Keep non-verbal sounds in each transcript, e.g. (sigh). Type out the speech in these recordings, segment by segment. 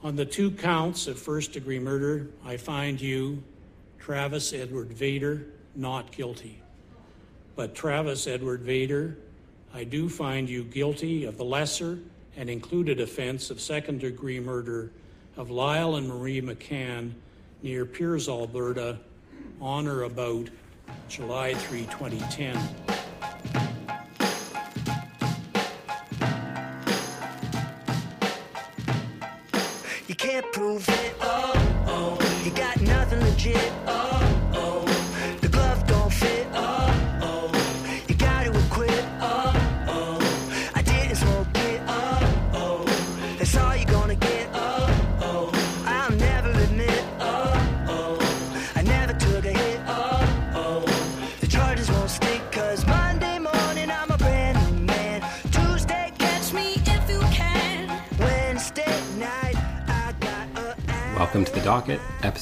On the two counts of first degree murder, I find you, Travis Edward Vader, not guilty. But Travis Edward Vader, I do find you guilty of the lesser and included offense of second degree murder of Lyle and Marie McCann near Peers, Alberta, on or about July 3, 2010.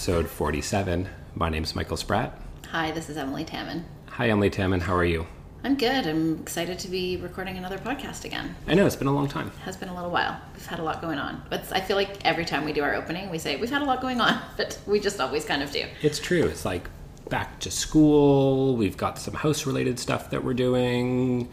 Episode 47. My name's Michael Spratt. Hi, this is Emilie Taman. Hi, Emilie Taman. How are you? I'm good. I'm excited to be recording another podcast again. I know it's been a long time. It has been a little while. We've had a lot going on. But I feel like every time we do our opening, we say we've had a lot going on, (laughs) but we just always kind of do. It's true. It's like back to school. We've got some house related stuff that we're doing.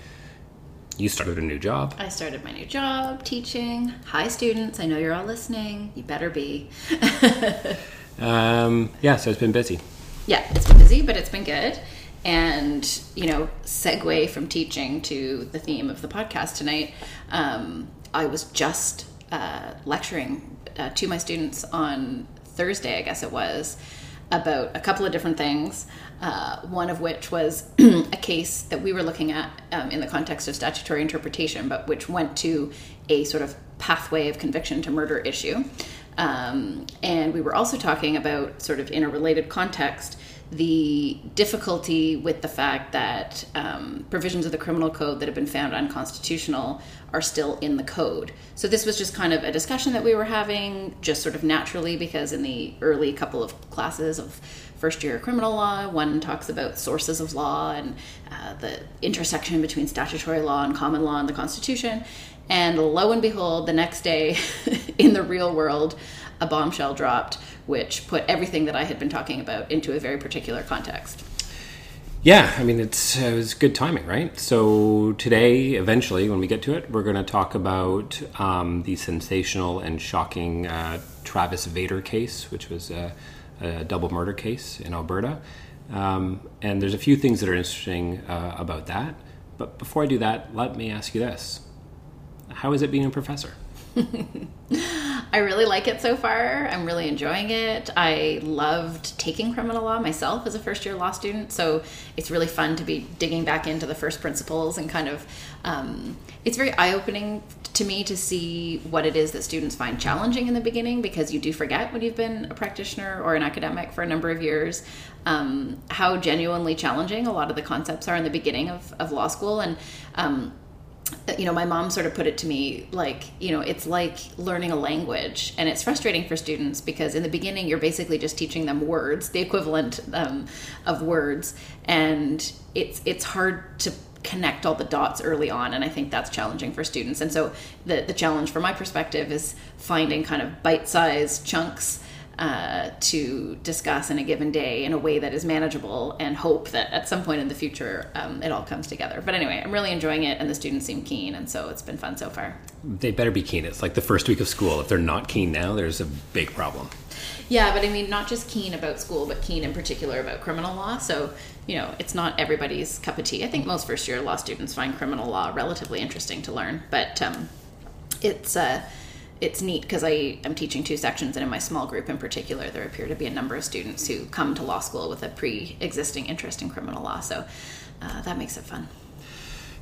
You started a new job. I started my new job teaching. Hi, students. I know you're all listening. You better be. (laughs) Um, yeah, so it's been busy. yeah, it's been busy, but it's been good. And, you know, segue from teaching to the theme of the podcast tonight, um, I was just uh, lecturing uh, to my students on Thursday, I guess it was, about a couple of different things. Uh, one of which was (clears throat) a case that we were looking at um, in the context of statutory interpretation, but which went to a sort of pathway of conviction to murder issue. Um, and we were also talking about, sort of in a related context, the difficulty with the fact that um, provisions of the criminal code that have been found unconstitutional are still in the code. So this was just kind of a discussion that we were having, just sort of naturally, because in the early couple of classes of first year criminal law, one talks about sources of law and uh, the intersection between statutory law and common law and the Constitution. And lo and behold, the next day (laughs) in the real world, a bombshell dropped, which put everything that I had been talking about into a very particular context. Yeah, I mean, it's, uh, it was good timing, right? So, today, eventually, when we get to it, we're going to talk about um, the sensational and shocking uh, Travis Vader case, which was a, a double murder case in Alberta. Um, and there's a few things that are interesting uh, about that. But before I do that, let me ask you this How is it being a professor? (laughs) I really like it so far. I'm really enjoying it. I loved taking criminal law myself as a first year law student, so it's really fun to be digging back into the first principles and kind of. Um, it's very eye opening to me to see what it is that students find challenging in the beginning because you do forget when you've been a practitioner or an academic for a number of years um, how genuinely challenging a lot of the concepts are in the beginning of, of law school. And um, you know, my mom sort of put it to me like, you know, it's like learning a language, and it's frustrating for students because in the beginning you're basically just teaching them words, the equivalent um, of words, and it's it's hard to connect all the dots early on, and I think that's challenging for students. And so the the challenge from my perspective is finding kind of bite-sized chunks uh, to discuss in a given day in a way that is manageable and hope that at some point in the future um, it all comes together. But anyway, I'm really enjoying it and the students seem keen, and so it's been fun so far. They better be keen. It's like the first week of school. If they're not keen now, there's a big problem. Yeah, but I mean, not just keen about school, but keen in particular about criminal law. So, you know, it's not everybody's cup of tea. I think most first year law students find criminal law relatively interesting to learn, but um, it's. Uh, it's neat because I am teaching two sections, and in my small group in particular, there appear to be a number of students who come to law school with a pre existing interest in criminal law. So uh, that makes it fun.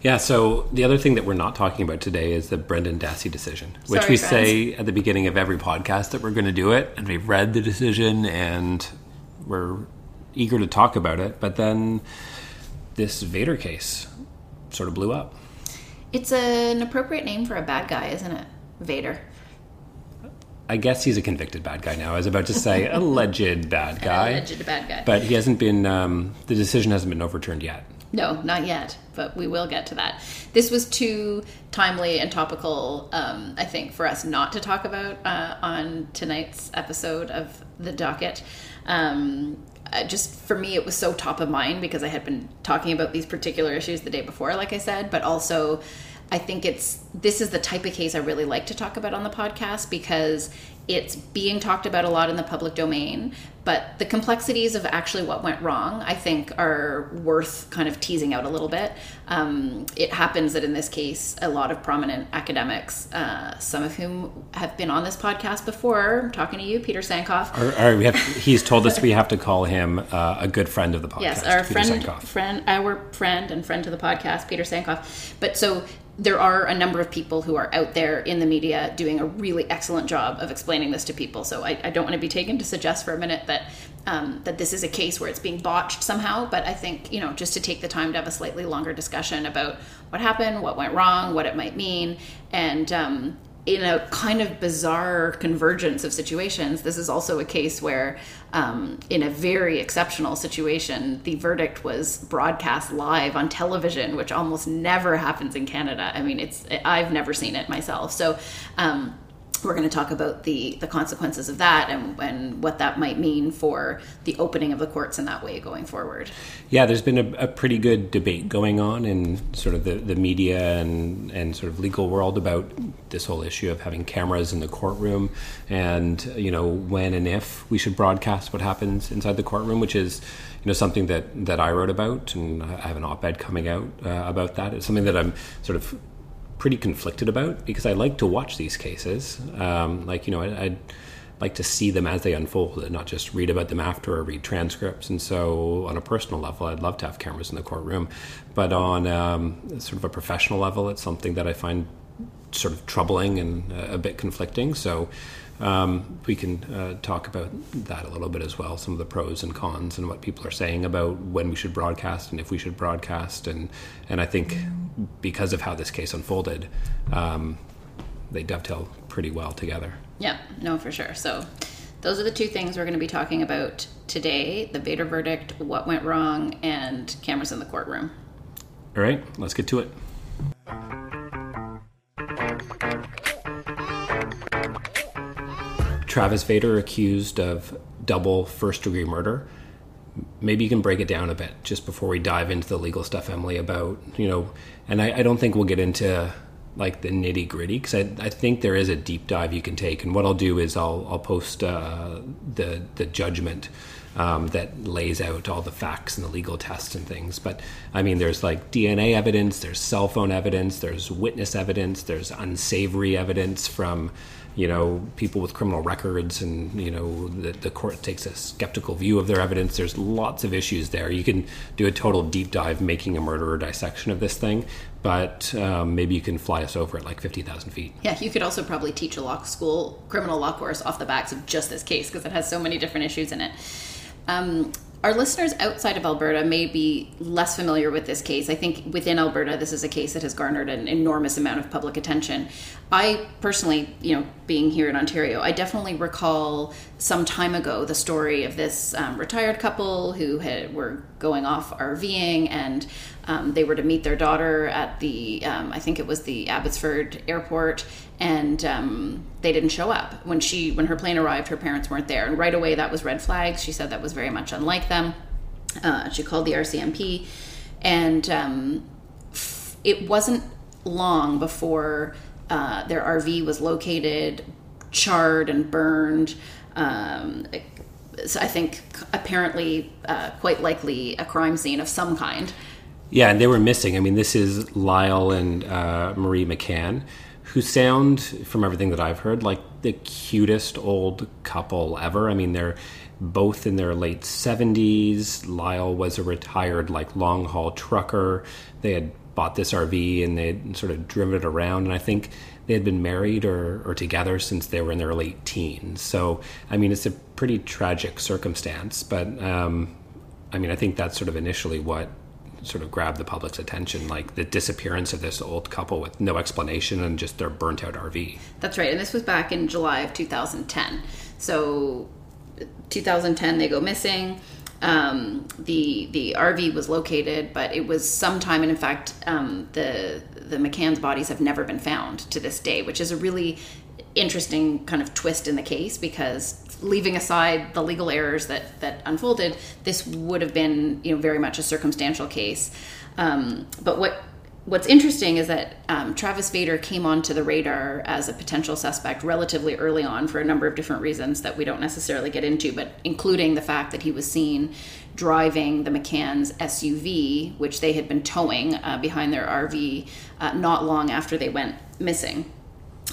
Yeah, so the other thing that we're not talking about today is the Brendan Dassey decision, which Sorry, we friends. say at the beginning of every podcast that we're going to do it, and we've read the decision and we're eager to talk about it. But then this Vader case sort of blew up. It's an appropriate name for a bad guy, isn't it? Vader. I guess he's a convicted bad guy now. I was about to say (laughs) alleged bad guy, Alleged bad guy. but he hasn't been. Um, the decision hasn't been overturned yet. No, not yet, but we will get to that. This was too timely and topical, um, I think, for us not to talk about uh, on tonight's episode of the docket. Um, uh, just for me, it was so top of mind because I had been talking about these particular issues the day before, like I said, but also. I think it's this is the type of case I really like to talk about on the podcast because it's being talked about a lot in the public domain, but the complexities of actually what went wrong, I think, are worth kind of teasing out a little bit. Um, it happens that in this case, a lot of prominent academics, uh, some of whom have been on this podcast before, I'm talking to you, Peter Sankoff. Or, or we have, he's told us we have to call him uh, a good friend of the podcast. Yes, our Peter friend, Sankoff. friend, our friend and friend to the podcast, Peter Sankoff. But so there are a number of people who are out there in the media doing a really excellent job of explaining this to people. So I, I don't want to be taken to suggest for a minute that um, that this is a case where it's being botched somehow. But I think you know just to take the time to have a slightly longer discussion about what happened, what went wrong, what it might mean, and um, in a kind of bizarre convergence of situations, this is also a case where, um, in a very exceptional situation, the verdict was broadcast live on television, which almost never happens in Canada. I mean, it's I've never seen it myself. So. Um, we're going to talk about the the consequences of that and, and what that might mean for the opening of the courts in that way going forward. Yeah, there's been a, a pretty good debate going on in sort of the, the media and, and sort of legal world about this whole issue of having cameras in the courtroom and, you know, when and if we should broadcast what happens inside the courtroom, which is, you know, something that, that I wrote about and I have an op ed coming out uh, about that. It's something that I'm sort of pretty conflicted about because I like to watch these cases. Um, like, you know, I, I'd like to see them as they unfold and not just read about them after or read transcripts. And so, on a personal level, I'd love to have cameras in the courtroom. But on um, sort of a professional level, it's something that I find sort of troubling and uh, a bit conflicting. So, um, we can uh, talk about that a little bit as well some of the pros and cons and what people are saying about when we should broadcast and if we should broadcast. And and I think because of how this case unfolded um, they dovetail pretty well together. Yeah, no, for sure. So, those are the two things we're going to be talking about today the Vader verdict, what went wrong, and cameras in the courtroom. all right. Let's get to it Travis Vader accused of double first degree murder. Maybe you can break it down a bit just before we dive into the legal stuff, Emilie, about, you know, and I, I don't think we'll get into like the nitty gritty because I, I think there is a deep dive you can take. And what I'll do is I'll, I'll post uh, the, the judgment um, that lays out all the facts and the legal tests and things. But I mean, there's like DNA evidence, there's cell phone evidence, there's witness evidence, there's unsavory evidence from, you know, people with criminal records, and you know, the, the court takes a skeptical view of their evidence. There's lots of issues there. You can do a total deep dive, making a murderer dissection of this thing, but um, maybe you can fly us over at like fifty thousand feet. Yeah, you could also probably teach a law school criminal law course off the backs of just this case because it has so many different issues in it. Um, our listeners outside of Alberta may be less familiar with this case. I think within Alberta, this is a case that has garnered an enormous amount of public attention. I personally, you know, being here in Ontario, I definitely recall some time ago the story of this um, retired couple who had, were going off RVing and um, they were to meet their daughter at the, um, I think it was the Abbotsford airport, and um, they didn't show up when she when her plane arrived. Her parents weren't there, and right away that was red flags. She said that was very much unlike them. Uh, she called the RCMP, and um, it wasn't long before uh, their RV was located, charred and burned. Um, so I think apparently, uh, quite likely, a crime scene of some kind. Yeah, and they were missing. I mean, this is Lyle and uh, Marie McCann, who sound, from everything that I've heard, like the cutest old couple ever. I mean, they're both in their late 70s. Lyle was a retired, like, long haul trucker. They had bought this RV and they'd sort of driven it around. And I think they had been married or, or together since they were in their late teens. So, I mean, it's a pretty tragic circumstance. But, um, I mean, I think that's sort of initially what sort of grabbed the public's attention, like the disappearance of this old couple with no explanation and just their burnt out RV. That's right. And this was back in July of 2010. So 2010 they go missing. um, the the RV was located, but it was sometime, and in fact, um, the the McCann's bodies have never been found to this day, which is a really interesting kind of twist in the case because leaving aside the legal errors that that unfolded, this would have been you know very much a circumstantial case. Um, but what what's interesting is that um, Travis Vader came onto the radar as a potential suspect relatively early on for a number of different reasons that we don't necessarily get into, but including the fact that he was seen driving the McCann's SUV, which they had been towing uh, behind their RV uh, not long after they went missing.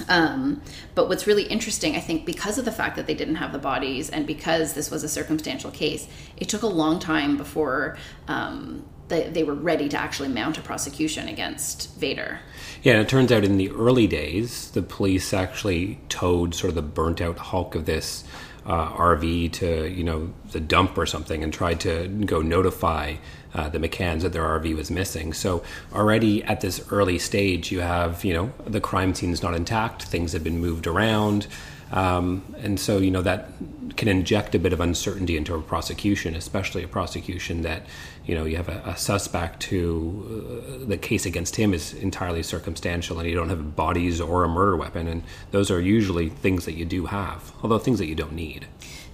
Um, but what's really interesting, I think, because of the fact that they didn't have the bodies and because this was a circumstantial case, it took a long time before um, they, they were ready to actually mount a prosecution against Vader. Yeah, and it turns out in the early days, the police actually towed sort of the burnt out hulk of this uh, RV to, you know, the dump or something and tried to go notify uh, the McCanns that their RV was missing. So already at this early stage, you have, you know, the crime scene is not intact, things have been moved around. Um, and so, you know, that can inject a bit of uncertainty into a prosecution, especially a prosecution that, you know, you have a, a suspect who uh, the case against him is entirely circumstantial and you don't have bodies or a murder weapon. And those are usually things that you do have, although things that you don't need.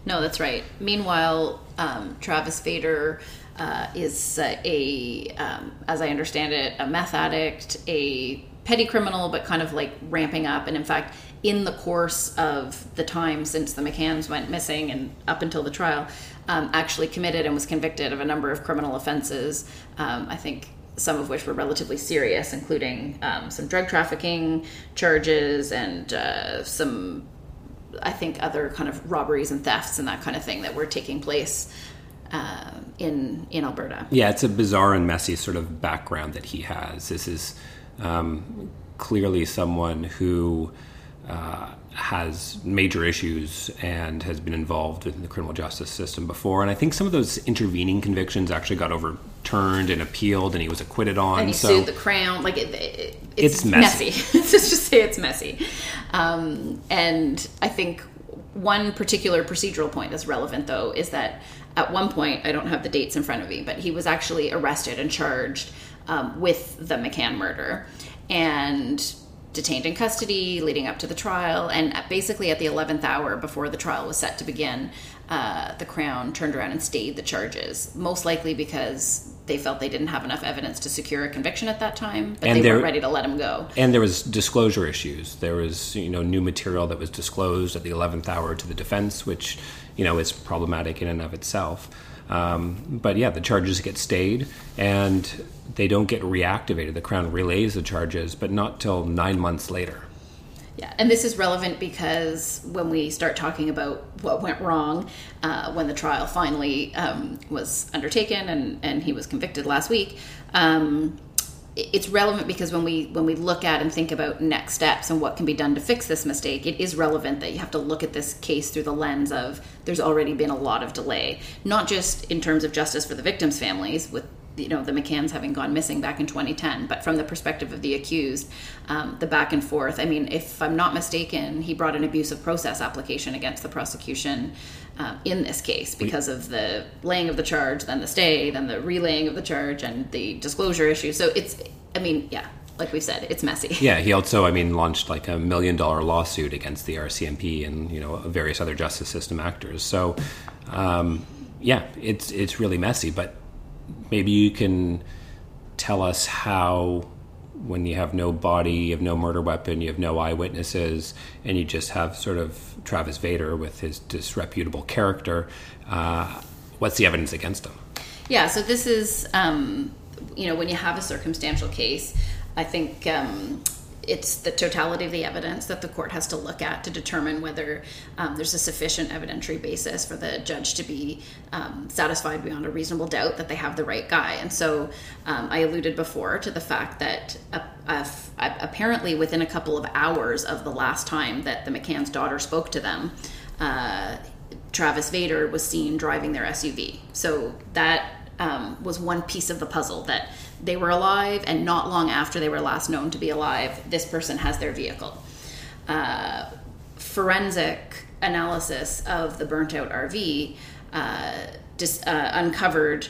No, that's right. Meanwhile, um, Travis Vader uh, is uh, a, um, as I understand it, a meth addict, a petty criminal, but kind of like ramping up. And in fact, in the course of the time since the McCanns went missing and up until the trial, um, actually committed and was convicted of a number of criminal offenses. Um, I think some of which were relatively serious, including um, some drug trafficking charges and uh, some, I think, other kind of robberies and thefts and that kind of thing that were taking place uh, in in Alberta. Yeah, it's a bizarre and messy sort of background that he has. This is um, clearly someone who uh, has major issues and has been involved in the criminal justice system before. And I think some of those intervening convictions actually got overturned and appealed, and he was acquitted on. And he so sued the crown. Like it, it, it's, It's messy. (laughs) Let's just say it's messy. Um, and I think one particular procedural point that's relevant, though, is that at one point I don't have the dates in front of me, but he was actually arrested and charged um, with the McCann murder and detained in custody leading up to the trial. And basically, at the 11th hour before the trial was set to begin, uh, the Crown turned around and stayed the charges, most likely because they felt they didn't have enough evidence to secure a conviction at that time, but And they there- weren't ready to let him go. and there was disclosure issues. There was you know new material that was disclosed at the eleventh hour to the defense, which you know is problematic in and of itself. Um, but yeah, the charges get stayed and they don't get reactivated. The Crown relays the charges, but not till nine months later. Yeah, and this is relevant because when we start talking about what went wrong uh, when the trial finally um, was undertaken and, and he was convicted last week, um, it's relevant because when we when we look at and think about next steps and what can be done to fix this mistake, it is relevant that you have to look at this case through the lens of there's already been a lot of delay, not just in terms of justice for the victims' families with you know the McCanns having gone missing back in 2010, but from the perspective of the accused, um, the back and forth. I mean, if I'm not mistaken, he brought an abusive process application against the prosecution um, in this case because of the laying of the charge, then the stay, then the relaying of the charge, and the disclosure issue. So it's, I mean, yeah, like we said, it's messy. (laughs) Yeah, he also, I mean, launched like a million dollar lawsuit against the RCMP and you know various other justice system actors. So, um, yeah, it's it's really messy. But maybe you can tell us how, when you have no body, you have no murder weapon, you have no eyewitnesses, and you just have sort of Travis Vader with his disreputable character. Uh, what's the evidence against him? Yeah, so this is, um, you know, when you have a circumstantial case, I think um, it's the totality of the evidence that the court has to look at to determine whether um, there's a sufficient evidentiary basis for the judge to be um, satisfied beyond a reasonable doubt that they have the right guy. And so um, I alluded before to the fact that apparently within a couple of hours of the last time that the McCann's daughter spoke to them, uh, Travis Vader was seen driving their SUV. So that um, was one piece of the puzzle that they were alive, and not long after they were last known to be alive, this person has their vehicle. Uh, forensic analysis of the burnt out RV uh, dis, uh, uncovered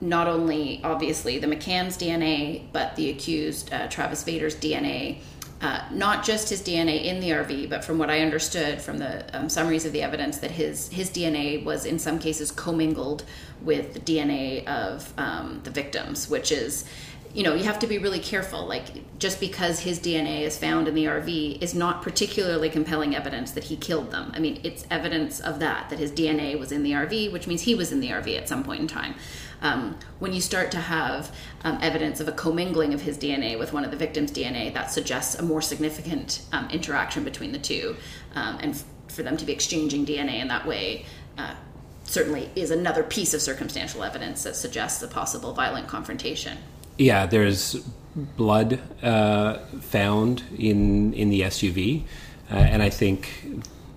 not only obviously the McCann's DNA, but the accused uh, Travis Vader's DNA. Uh, not just his DNA in the RV, but from what I understood from the um, summaries of the evidence, that his his DNA was in some cases commingled with the DNA of um, the victims, which is you know, you have to be really careful. Like, just because his DNA is found in the RV is not particularly compelling evidence that he killed them. I mean, it's evidence of that, that his DNA was in the RV, which means he was in the RV at some point in time. Um, when you start to have um, evidence of a commingling of his DNA with one of the victim's DNA, that suggests a more significant um, interaction between the two. Um, and f- for them to be exchanging DNA in that way. Uh, certainly is another piece of circumstantial evidence that suggests a possible violent confrontation. Yeah, there's blood uh, found in in the SUV, uh, and I think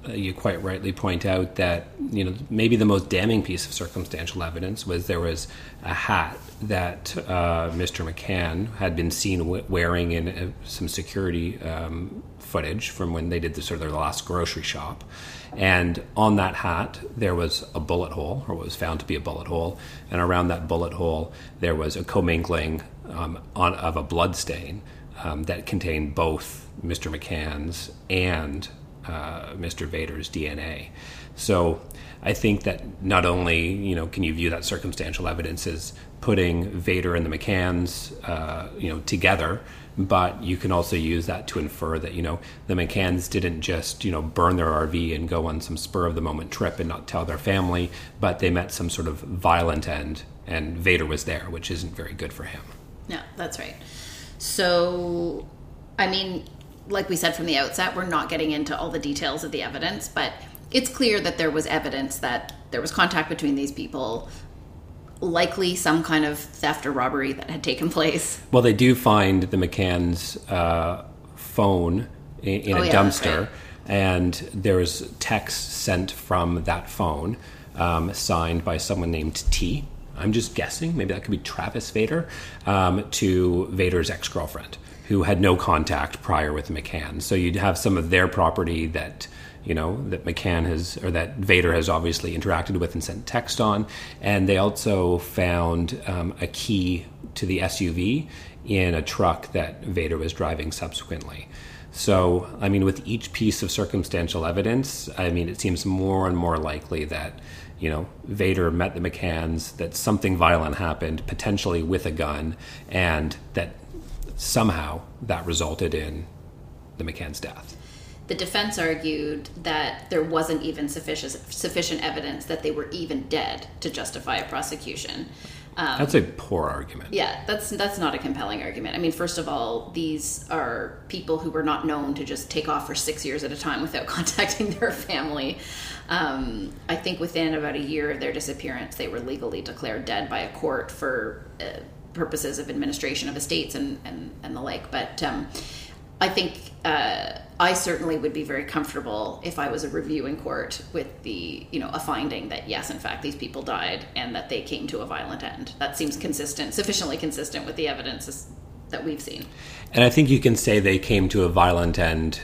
uh, you quite rightly point out that you know maybe the most damning piece of circumstantial evidence was there was a hat that uh, Mr. McCann had been seen wearing in uh, some security um, footage from when they did the sort of their last grocery shop. And on that hat, there was a bullet hole, or what was found to be a bullet hole. And around that bullet hole, there was a commingling um, on, of a blood stain um, that contained both Mr. McCann's and uh, Mr. Vader's DNA. So I think that not only you know can you view that circumstantial evidence as putting Vader and the McCanns uh, you know together but you can also use that to infer that you know the McCanns didn't just you know burn their RV and go on some spur of the moment trip and not tell their family, but they met some sort of violent end, and Vader was there, which isn't very good for him. Yeah, that's right. So, I mean, like we said from the outset, we're not getting into all the details of the evidence, but it's clear that there was evidence that there was contact between these people likely some kind of theft or robbery that had taken place. Well, they do find the McCann's uh, phone in, in Oh, a yeah, dumpster, right. and there's text sent from that phone um, signed by someone named T. I'm just guessing, maybe that could be Travis Vader, um, to Vader's ex girlfriend, who had no contact prior with McCann. So you'd have some of their property that you know that McCann has or that Vader has obviously interacted with and sent text on, and they also found um, a key to the SUV in a truck that Vader was driving subsequently. So, I mean, with each piece of circumstantial evidence, I mean, it seems more and more likely that, you know, Vader met the McCanns, that something violent happened, potentially with a gun, and that somehow that resulted in the McCann's death. The defense argued that there wasn't even sufficient sufficient evidence that they were even dead to justify a prosecution. Um, That's a poor argument. yeah, that's that's not a compelling argument. I mean, first of all, these are people who were not known to just take off for six years at a time without (laughs) contacting their family. Um, I think within about a year of their disappearance, they were legally declared dead by a court for uh, purposes of administration of estates and and, and the like. But um, I think uh, I certainly would be very comfortable if I was a review in court with the, you know, a finding that yes, in fact, these people died and that they came to a violent end. That seems consistent, sufficiently consistent with the evidence that we've seen. And I think you can say they came to a violent end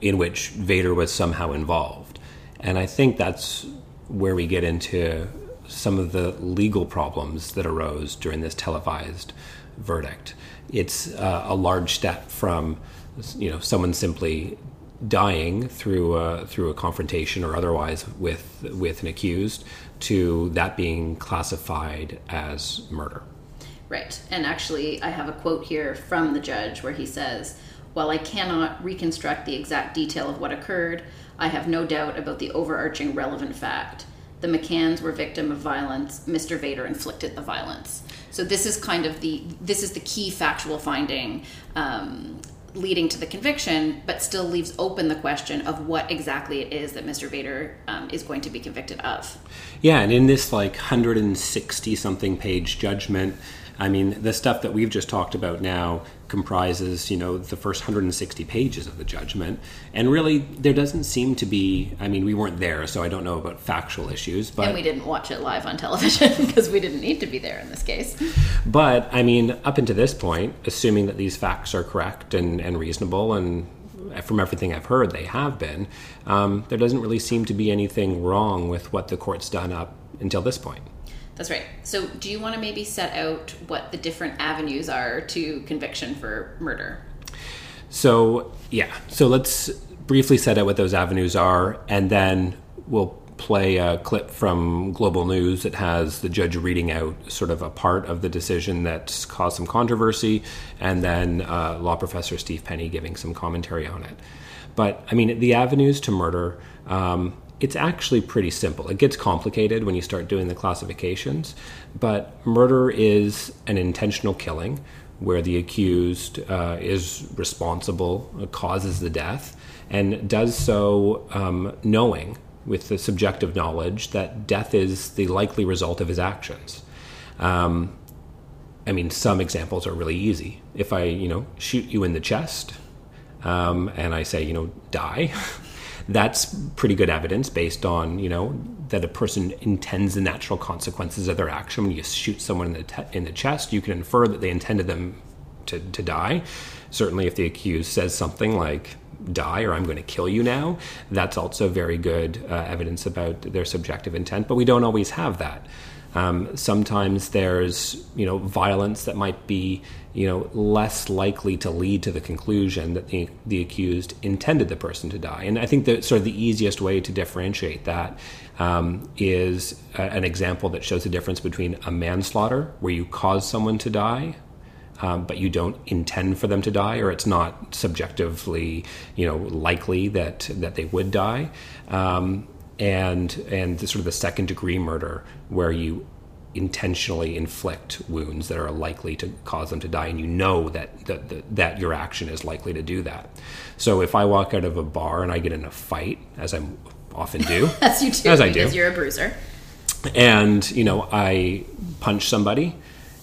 in which Vader was somehow involved. And I think that's where we get into some of the legal problems that arose during this televised verdict. It's uh, a large step from you know someone simply dying through a, through a confrontation or otherwise with with an accused to that being classified as murder. Right. And actually, I have a quote here from the judge where he says, While I cannot reconstruct the exact detail of what occurred, I have no doubt about the overarching relevant fact. The McCanns were victim of violence. Mr. Vader inflicted the violence. So this is kind of the this is the key factual finding um, leading to the conviction, but still leaves open the question of what exactly it is that Mr. Vader um, is going to be convicted of. Yeah, and in this like 160 something page judgment, I mean, the stuff that we've just talked about now comprises, you know, the first 160 pages of the judgment. And really, there doesn't seem to be, I mean, we weren't there, so I don't know about factual issues, but. and we didn't watch it live on television (laughs) because we didn't need to be there in this case. But I mean, up until this point, assuming that these facts are correct and, and reasonable, and from everything I've heard, they have been. Um, there doesn't really seem to be anything wrong with what the court's done up until this point. That's right. So, do you want to maybe set out what the different avenues are to conviction for murder? So, yeah. So, let's briefly set out what those avenues are, and then we'll play a clip from Global News that has the judge reading out sort of a part of the decision that's caused some controversy, and then uh, law professor Steve Penney giving some commentary on it. But I mean, the avenues to murder, um, it's actually pretty simple. It gets complicated when you start doing the classifications, but murder is an intentional killing where the accused uh, is responsible, uh, causes the death, and does so um, knowing with the subjective knowledge that death is the likely result of his actions. Um, I mean, some examples are really easy. If I, you know, shoot you in the chest um, and I say, you know, die, (laughs) that's pretty good evidence based on, you know, that a person intends the natural consequences of their action. When you shoot someone in the, te- in the chest, you can infer that they intended them to, to die. Certainly, if the accused says something like, die or I'm going to kill you now, that's also very good uh, evidence about their subjective intent. But we don't always have that. Um, sometimes there's you know violence that might be you know less likely to lead to the conclusion that the, the accused intended the person to die. And I think that sort of the easiest way to differentiate that um, is a, an example that shows the difference between a manslaughter where you cause someone to die um, but you don't intend for them to die, or it's not subjectively, you know, likely that that they would die, um, and and the, sort of the second degree murder where you intentionally inflict wounds that are likely to cause them to die, and you know that that, that your action is likely to do that. So if I walk out of a bar and I get in a fight, as I often do, (laughs) as you do, as I because do, you're a bruiser, and you know I punch somebody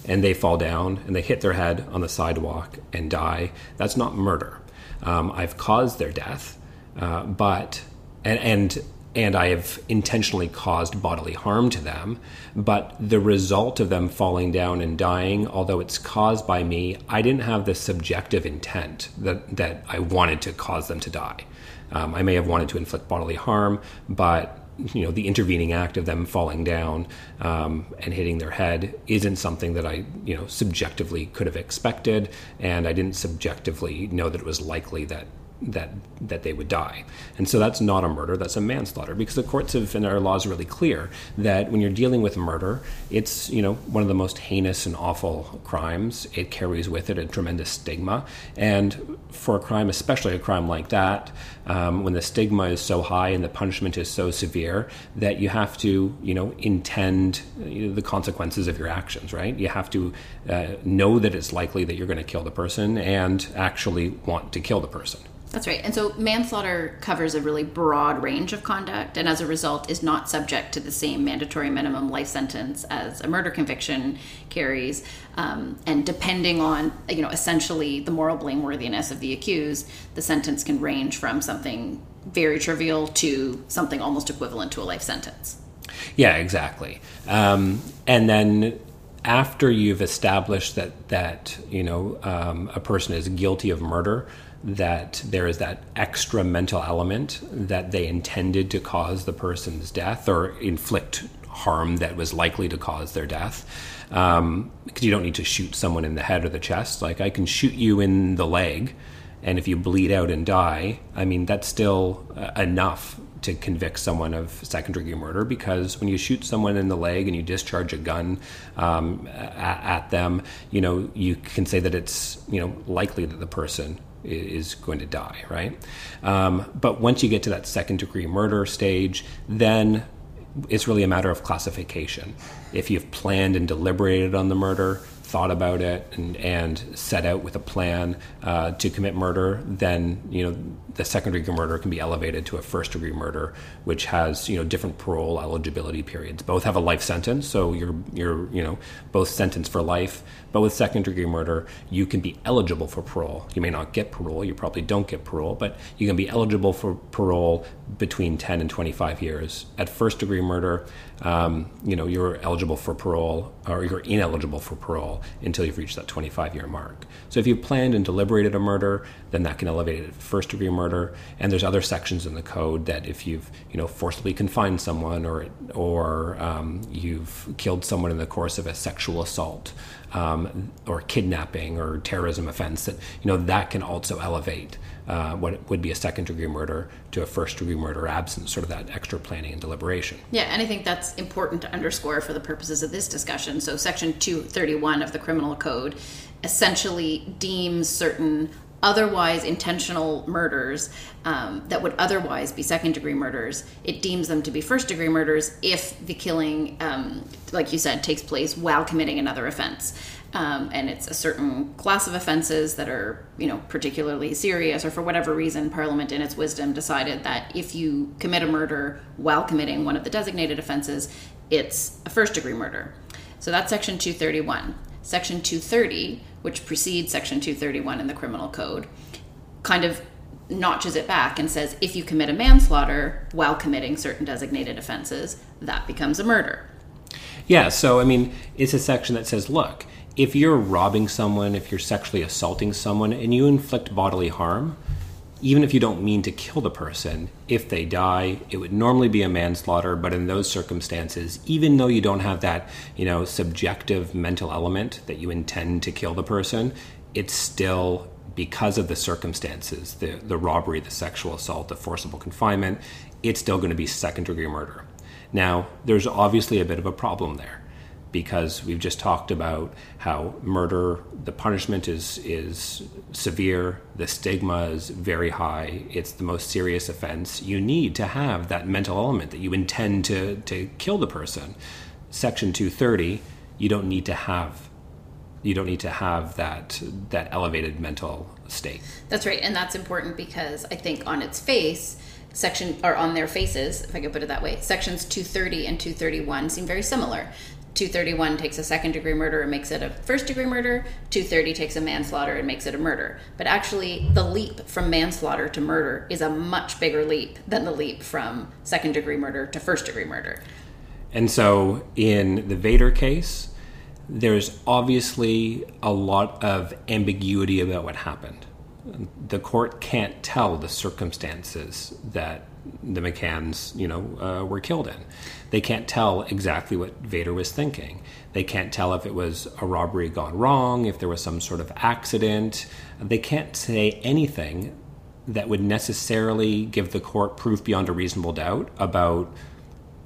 and they fall down and they hit their head on the sidewalk and die, that's not murder. Um, I've caused their death, uh, but and, and and I have intentionally caused bodily harm to them, but the result of them falling down and dying, although it's caused by me, I didn't have the subjective intent that that I wanted to cause them to die. Um, I may have wanted to inflict bodily harm, but you know the intervening act of them falling down um, and hitting their head isn't something that I you know subjectively could have expected, and I didn't subjectively know that it was likely that that that they would die. And so that's not a murder, that's a manslaughter because the courts have and our laws really clear that when you're dealing with murder, it's, you know, one of the most heinous and awful crimes. It carries with it a tremendous stigma. And for a crime, especially a crime like that, um, when the stigma is so high and the punishment is so severe that you have to, you know, intend the consequences of your actions, right? You have to uh, know that it's likely that you're going to kill the person and actually want to kill the person. That's right. And so manslaughter covers a really broad range of conduct and as a result is not subject to the same mandatory minimum life sentence as a murder conviction carries. Um, and depending on, you know, essentially the moral blameworthiness of the accused, the sentence can range from something very trivial to something almost equivalent to a life sentence. Yeah, exactly. Um, and then after you've established that that you know um, a person is guilty of murder, that there is that extra mental element that they intended to cause the person's death or inflict harm that was likely to cause their death. Um, because you don't need to shoot someone in the head or the chest. Like I can shoot you in the leg, and if you bleed out and die, I mean that's still uh, enough to convict someone of second degree murder because when you shoot someone in the leg and you discharge a gun um, at, at, them, you know you can say that it's you know likely that the person is going to die, right? Um, but once you get to that second degree murder stage, then it's really a matter of classification. If you've planned and deliberated on the murder, thought about it and, and set out with a plan uh, to commit murder, then you know the second degree murder can be elevated to a first degree murder, which has you know different parole eligibility periods. Both have a life sentence, so you're you're you know both sentenced for life. But with second degree murder, you can be eligible for parole. You may not get parole. You probably don't get parole, but you can be eligible for parole between 10 and 25 years. At first degree murder, um, you know you're eligible for parole or you're ineligible for parole until you've reached that 25 year mark. So if you've planned and deliberated a murder, then that can elevate it to first degree murder. And there's other sections in the code that if you've you know forcibly confined someone or or um, you've killed someone in the course of a sexual assault um, or kidnapping or terrorism offense, that you know that can also elevate uh, what would be a second degree murder to a first degree murder absent sort of that extra planning and deliberation. Yeah, and I think that's important to underscore for the purposes of this discussion. So, Section 231 of the Criminal Code essentially deems certain otherwise intentional murders um, that would otherwise be second degree murders, it deems them to be first degree murders if the killing, um, like you said, takes place while committing another offense. Um, and it's a certain class of offenses that are you know particularly serious or for whatever reason parliament in its wisdom decided that if you commit a murder while committing one of the designated offenses it's a first degree murder. So that's section 231 section 230 which precedes section 231 in the criminal code kind of notches it back and says if you commit a manslaughter while committing certain designated offenses that becomes a murder. Yeah so i mean it's a section that says look if you're robbing someone, if you're sexually assaulting someone, and you inflict bodily harm, even if you don't mean to kill the person, if they die, it would normally be a manslaughter. But in those circumstances, even though you don't have that, you know, subjective mental element that you intend to kill the person, it's still because of the circumstances, the the robbery, the sexual assault, the forcible confinement, it's still going to be second degree murder. Now, there's obviously a bit of a problem there because we've just talked about how murder the punishment is is severe the stigma is very high it's the most serious offense. You need to have that mental element that you intend to to kill the person. Section 230 you don't need to have you don't need to have that that elevated mental state. That's right and that's important because i think on its face section or on their faces if i could put it that way sections 230 and 231 seem very similar 231 takes a second degree murder and makes it a first degree murder. 230 takes a manslaughter and makes it a murder. But actually, the leap from manslaughter to murder is a much bigger leap than the leap from second degree murder to first degree murder. And so, in the Vader case, there's obviously a lot of ambiguity about what happened. The court can't tell the circumstances that the McCanns, you know, uh, were killed in. They can't tell exactly what Vader was thinking. They can't tell if it was a robbery gone wrong, if there was some sort of accident. They can't say anything that would necessarily give the court proof beyond a reasonable doubt about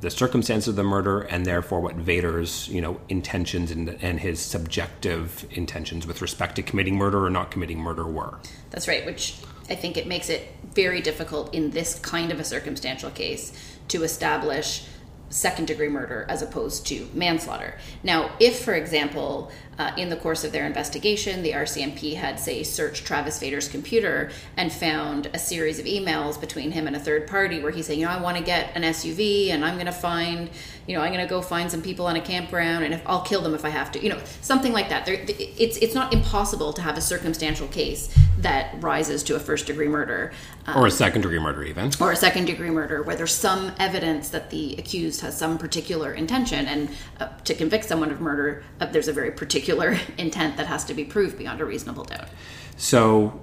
the circumstances of the murder and therefore what Vader's you know intentions and, and his subjective intentions with respect to committing murder or not committing murder were. That's right, which I think it makes it very difficult in this kind of a circumstantial case to establish second degree murder as opposed to manslaughter. Now, if, for example, uh, in the course of their investigation, the RCMP had, say, searched Travis Vader's computer and found a series of emails between him and a third party where he's saying, you know, I want to get an SUV and I'm going to find, you know, I'm going to go find some people on a campground and if, I'll kill them if I have to, you know, something like that. There, it's it's not impossible to have a circumstantial case that rises to a first degree murder, um, or a second degree murder, even, or a second degree murder where there's some evidence that the accused has some particular intention, and uh, to convict someone of murder, uh, there's a very particular particular (laughs) intent that has to be proved beyond a reasonable doubt. So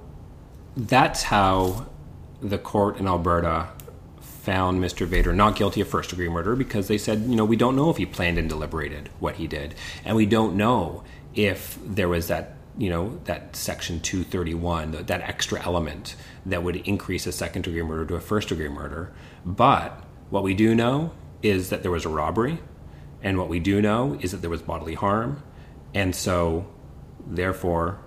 that's how the court in Alberta found Mr. Vader not guilty of first degree murder because they said, you know, we don't know if he planned and deliberated what he did. And we don't know if there was that, you know, that section 231, that extra element that would increase a second degree murder to a first degree murder. But what we do know is that there was a robbery. And what we do know is that there was bodily harm and so, therefore,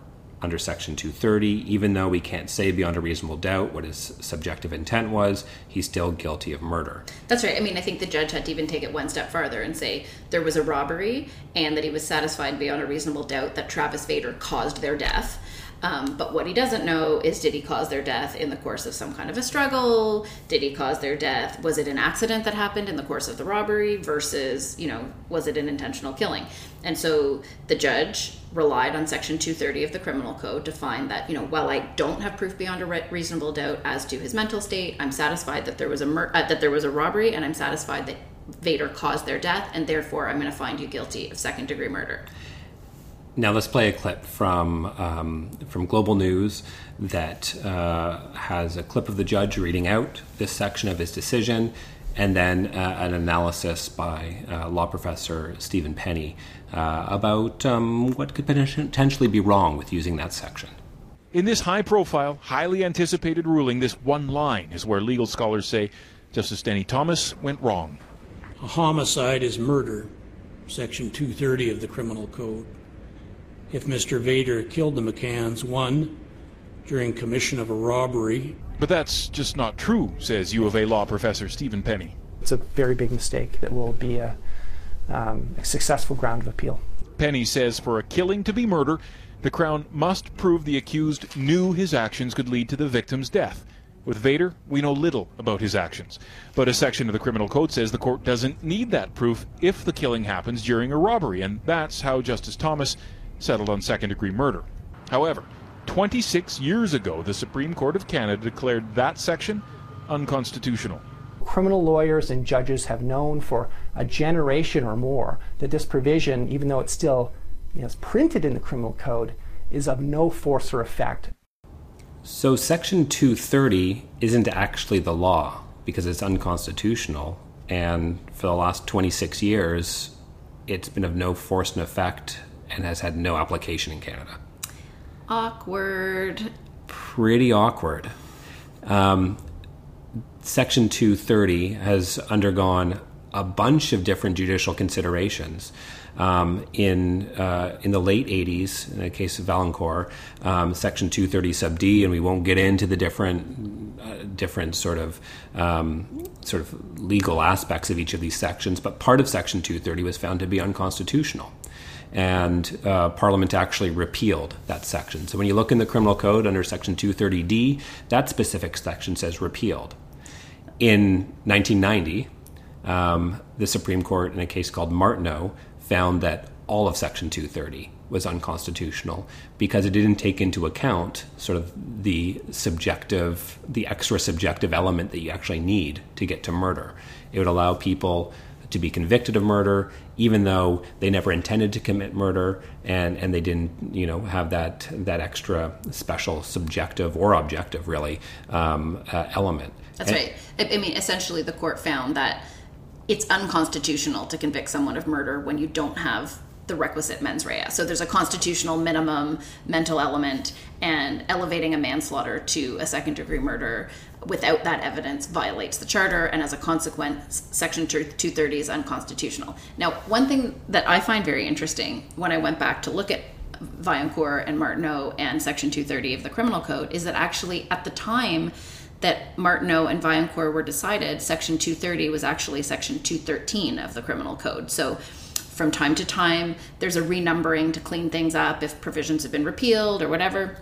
under Section 230, even though we can't say beyond a reasonable doubt what his subjective intent was, he's still guilty of murder. That's right. I mean, I think the judge had to even take it one step farther and say there was a robbery and that he was satisfied beyond a reasonable doubt that Travis Vader caused their death. Um, but what he doesn't know is did he cause their death in the course of some kind of a struggle? Did he cause their death? Was it an accident that happened in the course of the robbery versus, you know, was it an intentional killing? And so the judge relied on section 230 of the criminal code to find that, you know, while I don't have proof beyond a re- reasonable doubt as to his mental state, I'm satisfied that there was a mur- uh, that there was a robbery and I'm satisfied that Vader caused their death and therefore I'm going to find you guilty of second degree murder. Now let's play a clip from um, from Global News that uh, has a clip of the judge reading out this section of his decision, and then uh, an analysis by uh, law professor Stephen Penney uh, about um, what could potentially be wrong with using that section. In this high profile, highly anticipated ruling, this one line is where legal scholars say Justice Denny Thomas went wrong. A homicide is murder, Section 230 of the Criminal Code. If Mr. Vader killed the McCanns, one, during commission of a robbery. But that's just not true, says U of A law professor Stephen Penney. It's a very big mistake that will be a, um, a successful ground of appeal. Penney says for a killing to be murder, the Crown must prove the accused knew his actions could lead to the victim's death. With Vader, we know little about his actions. But a section of the Criminal Code says the court doesn't need that proof if the killing happens during a robbery, and that's how Justice Thomas settled on second degree murder. However, 26 years ago, the Supreme Court of Canada declared that section unconstitutional. Criminal lawyers and judges have known for a generation or more that this provision, even though it's still you know, it's printed in the criminal code is of no force or effect. So Section 230 isn't actually the law because it's unconstitutional. And for the last 26 years, it's been of no force and effect and has had no application in Canada. Awkward. Pretty awkward. Um, Section 230 has undergone a bunch of different judicial considerations um, in uh, in the late 80s, in the case of Vaillancourt, um, Section 230 sub D, and we won't get into the different uh, different sort of um, sort of legal aspects of each of these sections. But part of Section 230 was found to be unconstitutional. And uh, Parliament actually repealed that section. So when you look in the criminal code under Section 230D, that specific section says repealed. In 1990, um, the Supreme Court, in a case called Martineau, found that all of Section 230 was unconstitutional because it didn't take into account sort of the subjective, the extra subjective element that you actually need to get to murder. It would allow people to be convicted of murder even though they never intended to commit murder and, and they didn't you know have that that extra special subjective or objective really um, uh, element. That's and, right. I mean, essentially, the court found that it's unconstitutional to convict someone of murder when you don't have the requisite mens rea. So there's a constitutional minimum mental element, and elevating a manslaughter to a second degree murder without that evidence violates the charter, and as a consequence, Section 230 is unconstitutional. Now, one thing that I find very interesting when I went back to look at Vaillancourt and Martineau and Section 230 of the Criminal Code is that actually at the time that Martineau and Vaillancourt were decided, Section 230 was actually Section 213 of the Criminal Code. So from time to time, there's a renumbering to clean things up if provisions have been repealed or whatever.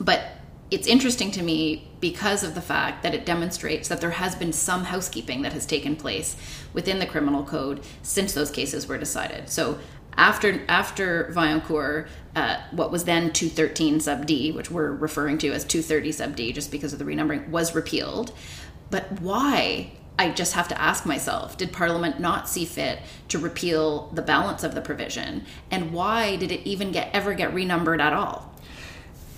But it's interesting to me because of the fact that it demonstrates that there has been some housekeeping that has taken place within the criminal code since those cases were decided. So after after Vaillancourt, uh, what was then 213 sub D, which we're referring to as 230 sub D, just because of the renumbering, was repealed. But why? I just have to ask myself: Did Parliament not see fit to repeal the balance of the provision, and why did it even get ever get renumbered at all?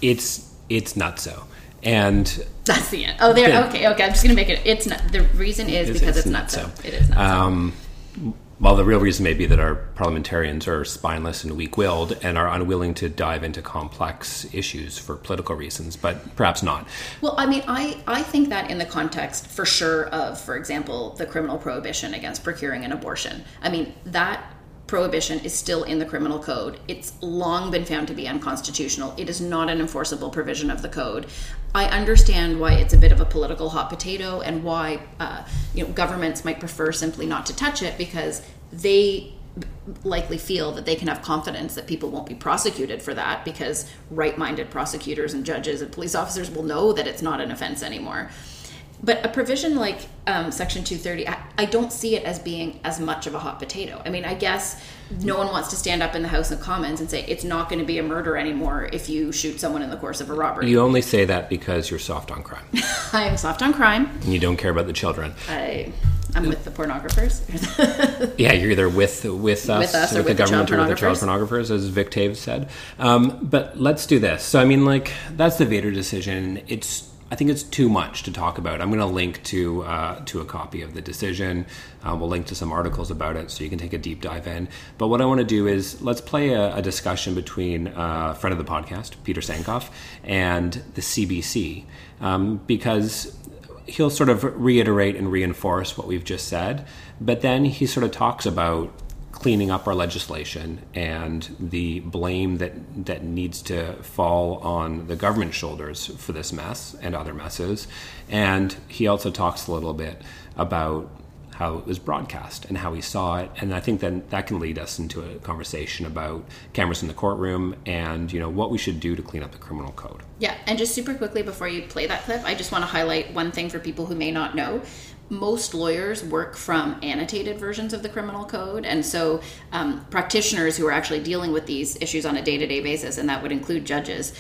It's it's not so. And that's the end. Oh, there. okay, okay. I'm just gonna make it. It's not. The reason is because it's, it's not so. so. It is not um, so well, the real reason may be that our parliamentarians are spineless and weak willed and are unwilling to dive into complex issues for political reasons, but perhaps not. Well, I mean, I, I think that in the context, for sure, of, for example, the criminal prohibition against procuring an abortion, I mean, that prohibition is still in the criminal code. It's long been found to be unconstitutional. It is not an enforceable provision of the code. I understand why it's a bit of a political hot potato and why uh, you know governments might prefer simply not to touch it because they likely feel that they can have confidence that people won't be prosecuted for that because right-minded prosecutors and judges and police officers will know that it's not an offense anymore. But a provision like um, Section 230, I, I, don't see it as being as much of a hot potato. I mean, I guess no one wants to stand up in the House of Commons and say it's not going to be a murder anymore if you shoot someone in the course of a robbery. You only say that because you're soft on crime. (laughs) I am soft on crime. And you don't care about the children. I I'm with the pornographers. (laughs) Yeah, you're either with with us, With us or with the with the government, or with the child pornographers, as Vic Toews said. Um, but let's do this. So, I mean, like that's the Vader decision. It's I think it's too much to talk about. I'm going to link to uh, to a copy of the decision. Uh, we'll link to some articles about it, so you can take a deep dive in. But what I want to do is let's play a, a discussion between uh, a friend of the podcast, Peter Sankoff, and the CBC, um, because he'll sort of reiterate and reinforce what we've just said, but then he sort of talks about cleaning up our legislation and the blame that that needs to fall on the government shoulders for this mess and other messes. And he also talks a little bit about how it was broadcast and how he saw it and i think then that can lead us into a conversation about cameras in the courtroom and you know what we should do to clean up the criminal code Yeah, and just super quickly before you play that clip, I just want to highlight one thing for people who may not know. Most lawyers work from annotated versions of the criminal code, and so um, practitioners who are actually dealing with these issues on a day to day basis, and that would include judges,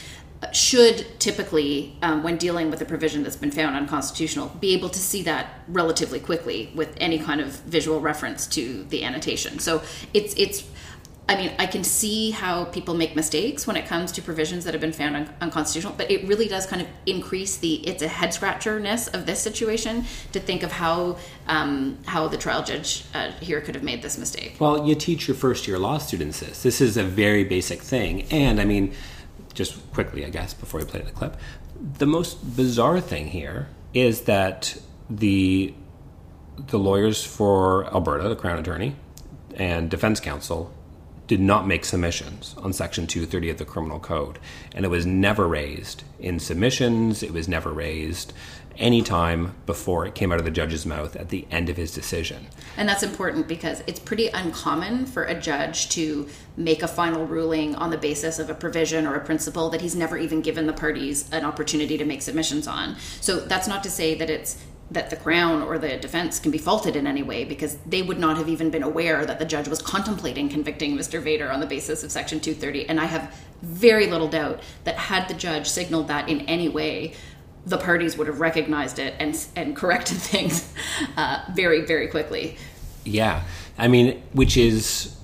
should typically, um, when dealing with a provision that's been found unconstitutional, be able to see that relatively quickly with any kind of visual reference to the annotation. So it's it's I mean, I can see how people make mistakes when it comes to provisions that have been found un- unconstitutional, but it really does kind of increase the it's a head scratcherness of this situation to think of how um, how the trial judge uh, here could have made this mistake. Well, you teach your first year law students this. This is a very basic thing. And I mean, just quickly, I guess, before we play the clip, the most bizarre thing here is that the the lawyers for Alberta, the Crown Attorney, and Defense Counsel did not make submissions on Section 230 of the Criminal Code. And it was never raised in submissions, it was never raised any time before it came out of the judge's mouth at the end of his decision. And that's important because it's pretty uncommon for a judge to make a final ruling on the basis of a provision or a principle that he's never even given the parties an opportunity to make submissions on. So that's not to say that it's that the crown or the defense can be faulted in any way because they would not have even been aware that the judge was contemplating convicting Mr. Vader on the basis of section 230 and I have very little doubt that had the judge signaled that in any way the parties would have recognized it and and corrected (laughs) things uh, very very quickly Yeah. I mean, which is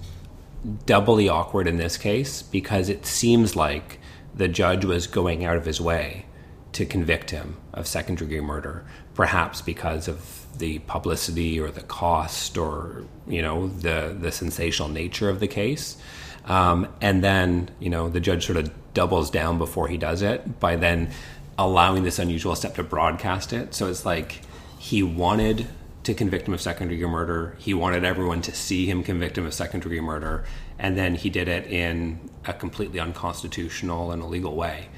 doubly awkward in this case because it seems like the judge was going out of his way to convict him of second degree murder, perhaps because of the publicity or the cost or, you know, the, the sensational nature of the case. Um, and then, you know, the judge sort of doubles down before he does it by then allowing this unusual step to broadcast it. So it's like he wanted to convict him of second degree murder. He wanted everyone to see him convict him of second degree murder, and then he did it in a completely unconstitutional and illegal way.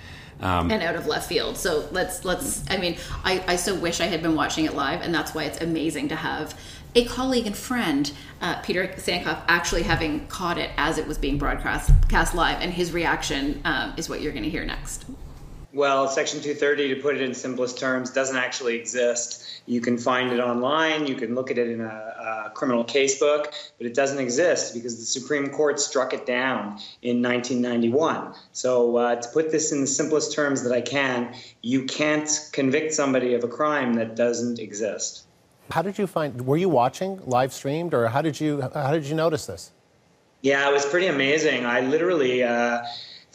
Um, and out of left field. So let's let's. I mean, I I so wish I had been watching it live, and that's why it's amazing to have a colleague and friend, uh, Peter Sankoff, actually having caught it as it was being broadcast cast live, and his reaction um, is what you're going to hear next. Well, Section 230, to put it in simplest terms, doesn't actually exist. You can find it online, you can look at it in a, a, criminal casebook, but it doesn't exist because the Supreme Court struck it down in 1991. So, uh, to put this in the simplest terms that I can, you can't convict somebody of a crime that doesn't exist. How did you find? Were you watching live streamed, or how did you how did you notice this? Yeah, it was pretty amazing. I literally. Uh,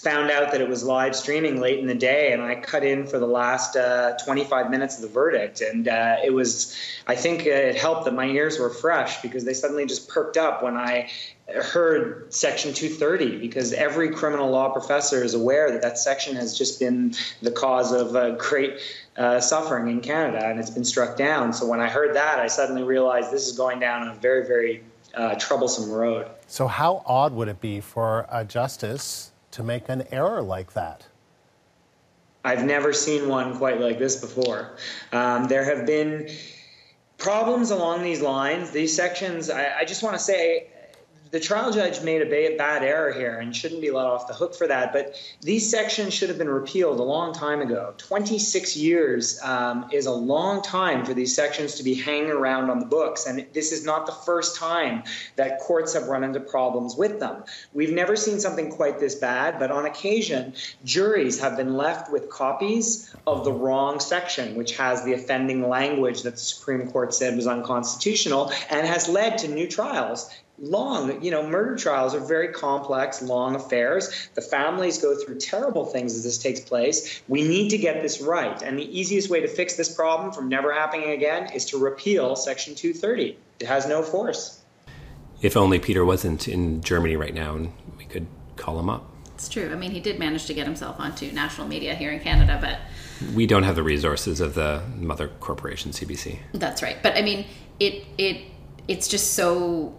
found out that it was live streaming late in the day, and I cut in for the last uh, 25 minutes of the verdict. And uh, it was, I think it helped that my ears were fresh because they suddenly just perked up when I heard Section 230, because every criminal law professor is aware that that section has just been the cause of uh, great. Uh, suffering in Canada, and it's been struck down. So when I heard that, I suddenly realized this is going down a very, very uh, troublesome road. So, how odd would it be for a justice to make an error like that? I've never seen one quite like this before. Um, there have been problems along these lines. These sections, I, I just want to say, the trial judge made a bad error here and shouldn't be let off the hook for that. But these sections should have been repealed a long time ago. 26 years um, is a long time for these sections to be hanging around on the books. And this is not the first time that courts have run into problems with them. We've never seen something quite this bad, but on occasion, juries have been left with copies of the wrong section, which has the offending language that the Supreme Court said was unconstitutional and has led to new trials long you know murder trials are very complex long affairs the families go through terrible things as this takes place we need to get this right and the easiest way to fix this problem from never happening again is to repeal section 230 it has no force If only Peter wasn't in Germany right now and we could call him up. It's true. I mean, he did manage to get himself onto national media here in Canada, but We don't have the resources of the mother corporation, CBC. That's right. But I mean, it it it's just so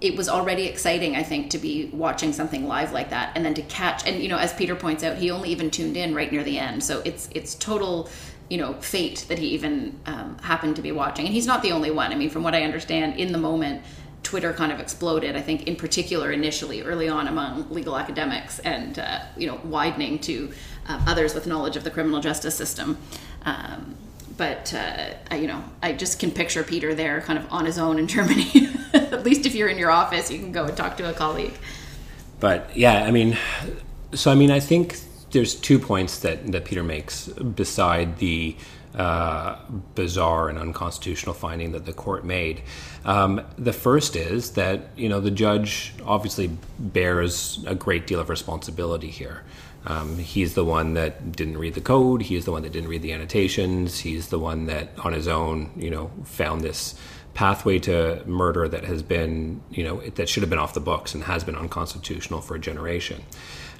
it was already exciting, I think, to be watching something live like that, and then to catch. And you know, as Peter points out, he only even tuned in right near the end, so it's it's total, you know, fate that he even um, happened to be watching. And he's not the only one. I mean, from what I understand, in the moment. Twitter kind of exploded. I think, in particular, initially, early on, among legal academics, and uh, you know, widening to uh, others with knowledge of the criminal justice system. Um, but uh, I, you know, I just can picture Peter there, kind of on his own in (laughs) Germany. At least if you're in your office, you can go and talk to a colleague. But yeah, I mean, so I mean, I think there's two points that, that Peter makes beside the uh, bizarre and unconstitutional finding that the court made. Um, the first is that you know the judge obviously bears a great deal of responsibility here. Um, he's the one that didn't read the code. He's the one that didn't read the annotations. He's the one that, on his own, you know, found this pathway to murder that has been, you know, that should have been off the books and has been unconstitutional for a generation.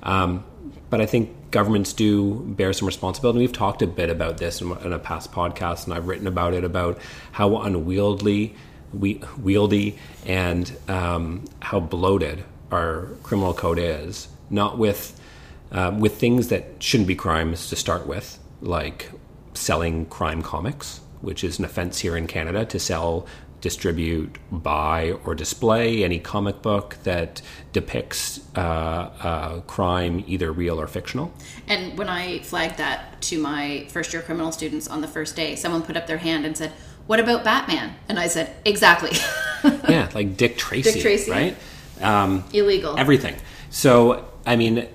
Um, but I think governments do bear some responsibility. We've talked a bit about this in, in a past podcast, and I've written about it about how unwieldy, we, wieldy, and um, how bloated our criminal code is. Not with uh, with things that shouldn't be crimes to start with, like selling crime comics, which is an offense here in Canada to sell, distribute, buy, or display any comic book that depicts uh, uh, crime, either real or fictional. And when I flagged that to my first year criminal students on the first day, someone put up their hand and said, What about Batman? And I said, Exactly. (laughs) yeah, like Dick Tracy, Dick Tracy. right? Um, Illegal. everything. So, I mean,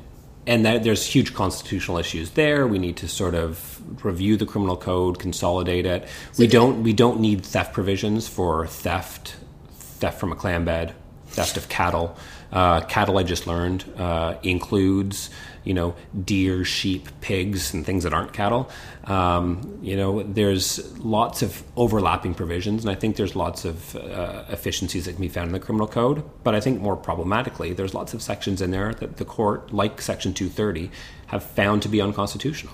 and that, there's huge constitutional issues there. We need to sort of review the criminal code, consolidate it. we don't we don't need theft provisions for theft, theft from a clam bed, theft of cattle. Uh, cattle, I just learned, uh, includes you know deer, sheep, pigs, and things that aren't cattle. Um, you know, there's lots of overlapping provisions, and I think there's lots of uh, efficiencies that can be found in the criminal code. But I think more problematically, there's lots of sections in there that the court, like Section 230, have found to be unconstitutional.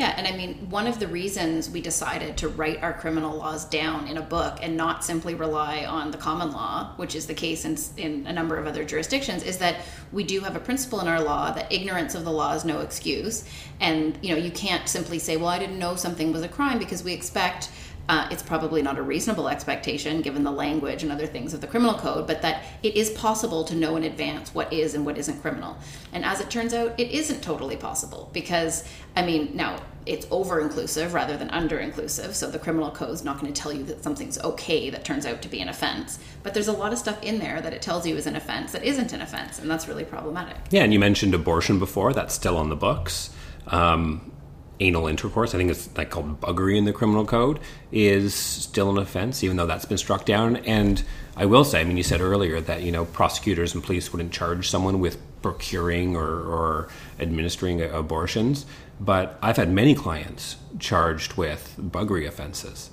Yeah, and I mean, one of the reasons we decided to write our criminal laws down in a book and not simply rely on the common law, which is the case in, in a number of other jurisdictions, is that we do have a principle in our law that ignorance of the law is no excuse. And, you know, you can't simply say, well, I didn't know something was a crime because we expect. Uh, it's probably not a reasonable expectation given the language and other things of the criminal code, but that it is possible to know in advance what is and what isn't criminal. And as it turns out, it isn't totally possible because, I mean, now it's over inclusive rather than under inclusive. So the criminal code is not going to tell you that something's okay that turns out to be an offense. But there's a lot of stuff in there that it tells you is an offense that isn't an offense, and that's really problematic. Yeah, and you mentioned abortion before. That's still on the books. Um, anal intercourse, I think it's like called buggery in the criminal code, is still an offense, even though that's been struck down. And I will say, I mean, you said earlier that you know prosecutors and police wouldn't charge someone with procuring or, or administering abortions, but I've had many clients charged with buggery offenses,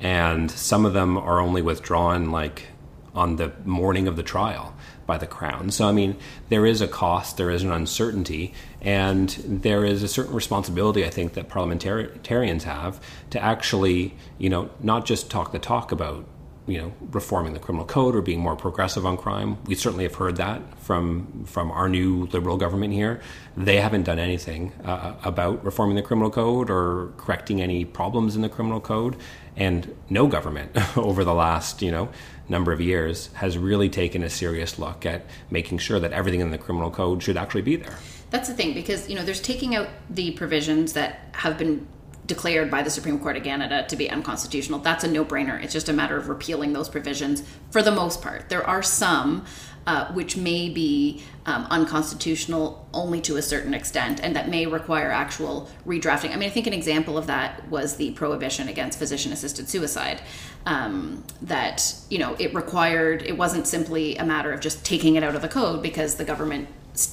and some of them are only withdrawn like on the morning of the trial by the crown. So I mean, there is a cost, there is an uncertainty, and there is a certain responsibility I think that parliamentarians have to actually, you know, not just talk the talk about you know reforming the criminal code or being more progressive on crime. We certainly have heard that from from our new liberal government here. They haven't done anything uh, about reforming the criminal code or correcting any problems in the criminal code, and no government (laughs) over the last you know number of years has really taken a serious look at making sure that everything in the criminal code should actually be there. That's the thing because you know there's taking out the provisions that have been declared by the Supreme Court of Canada to be unconstitutional. That's a no-brainer. It's just a matter of repealing those provisions for the most part. There are some uh, which may be um, unconstitutional only to a certain extent and that may require actual redrafting. I mean, I think an example of that was the prohibition against physician assisted suicide. Um, that, you know, it required, it wasn't simply a matter of just taking it out of the code because the government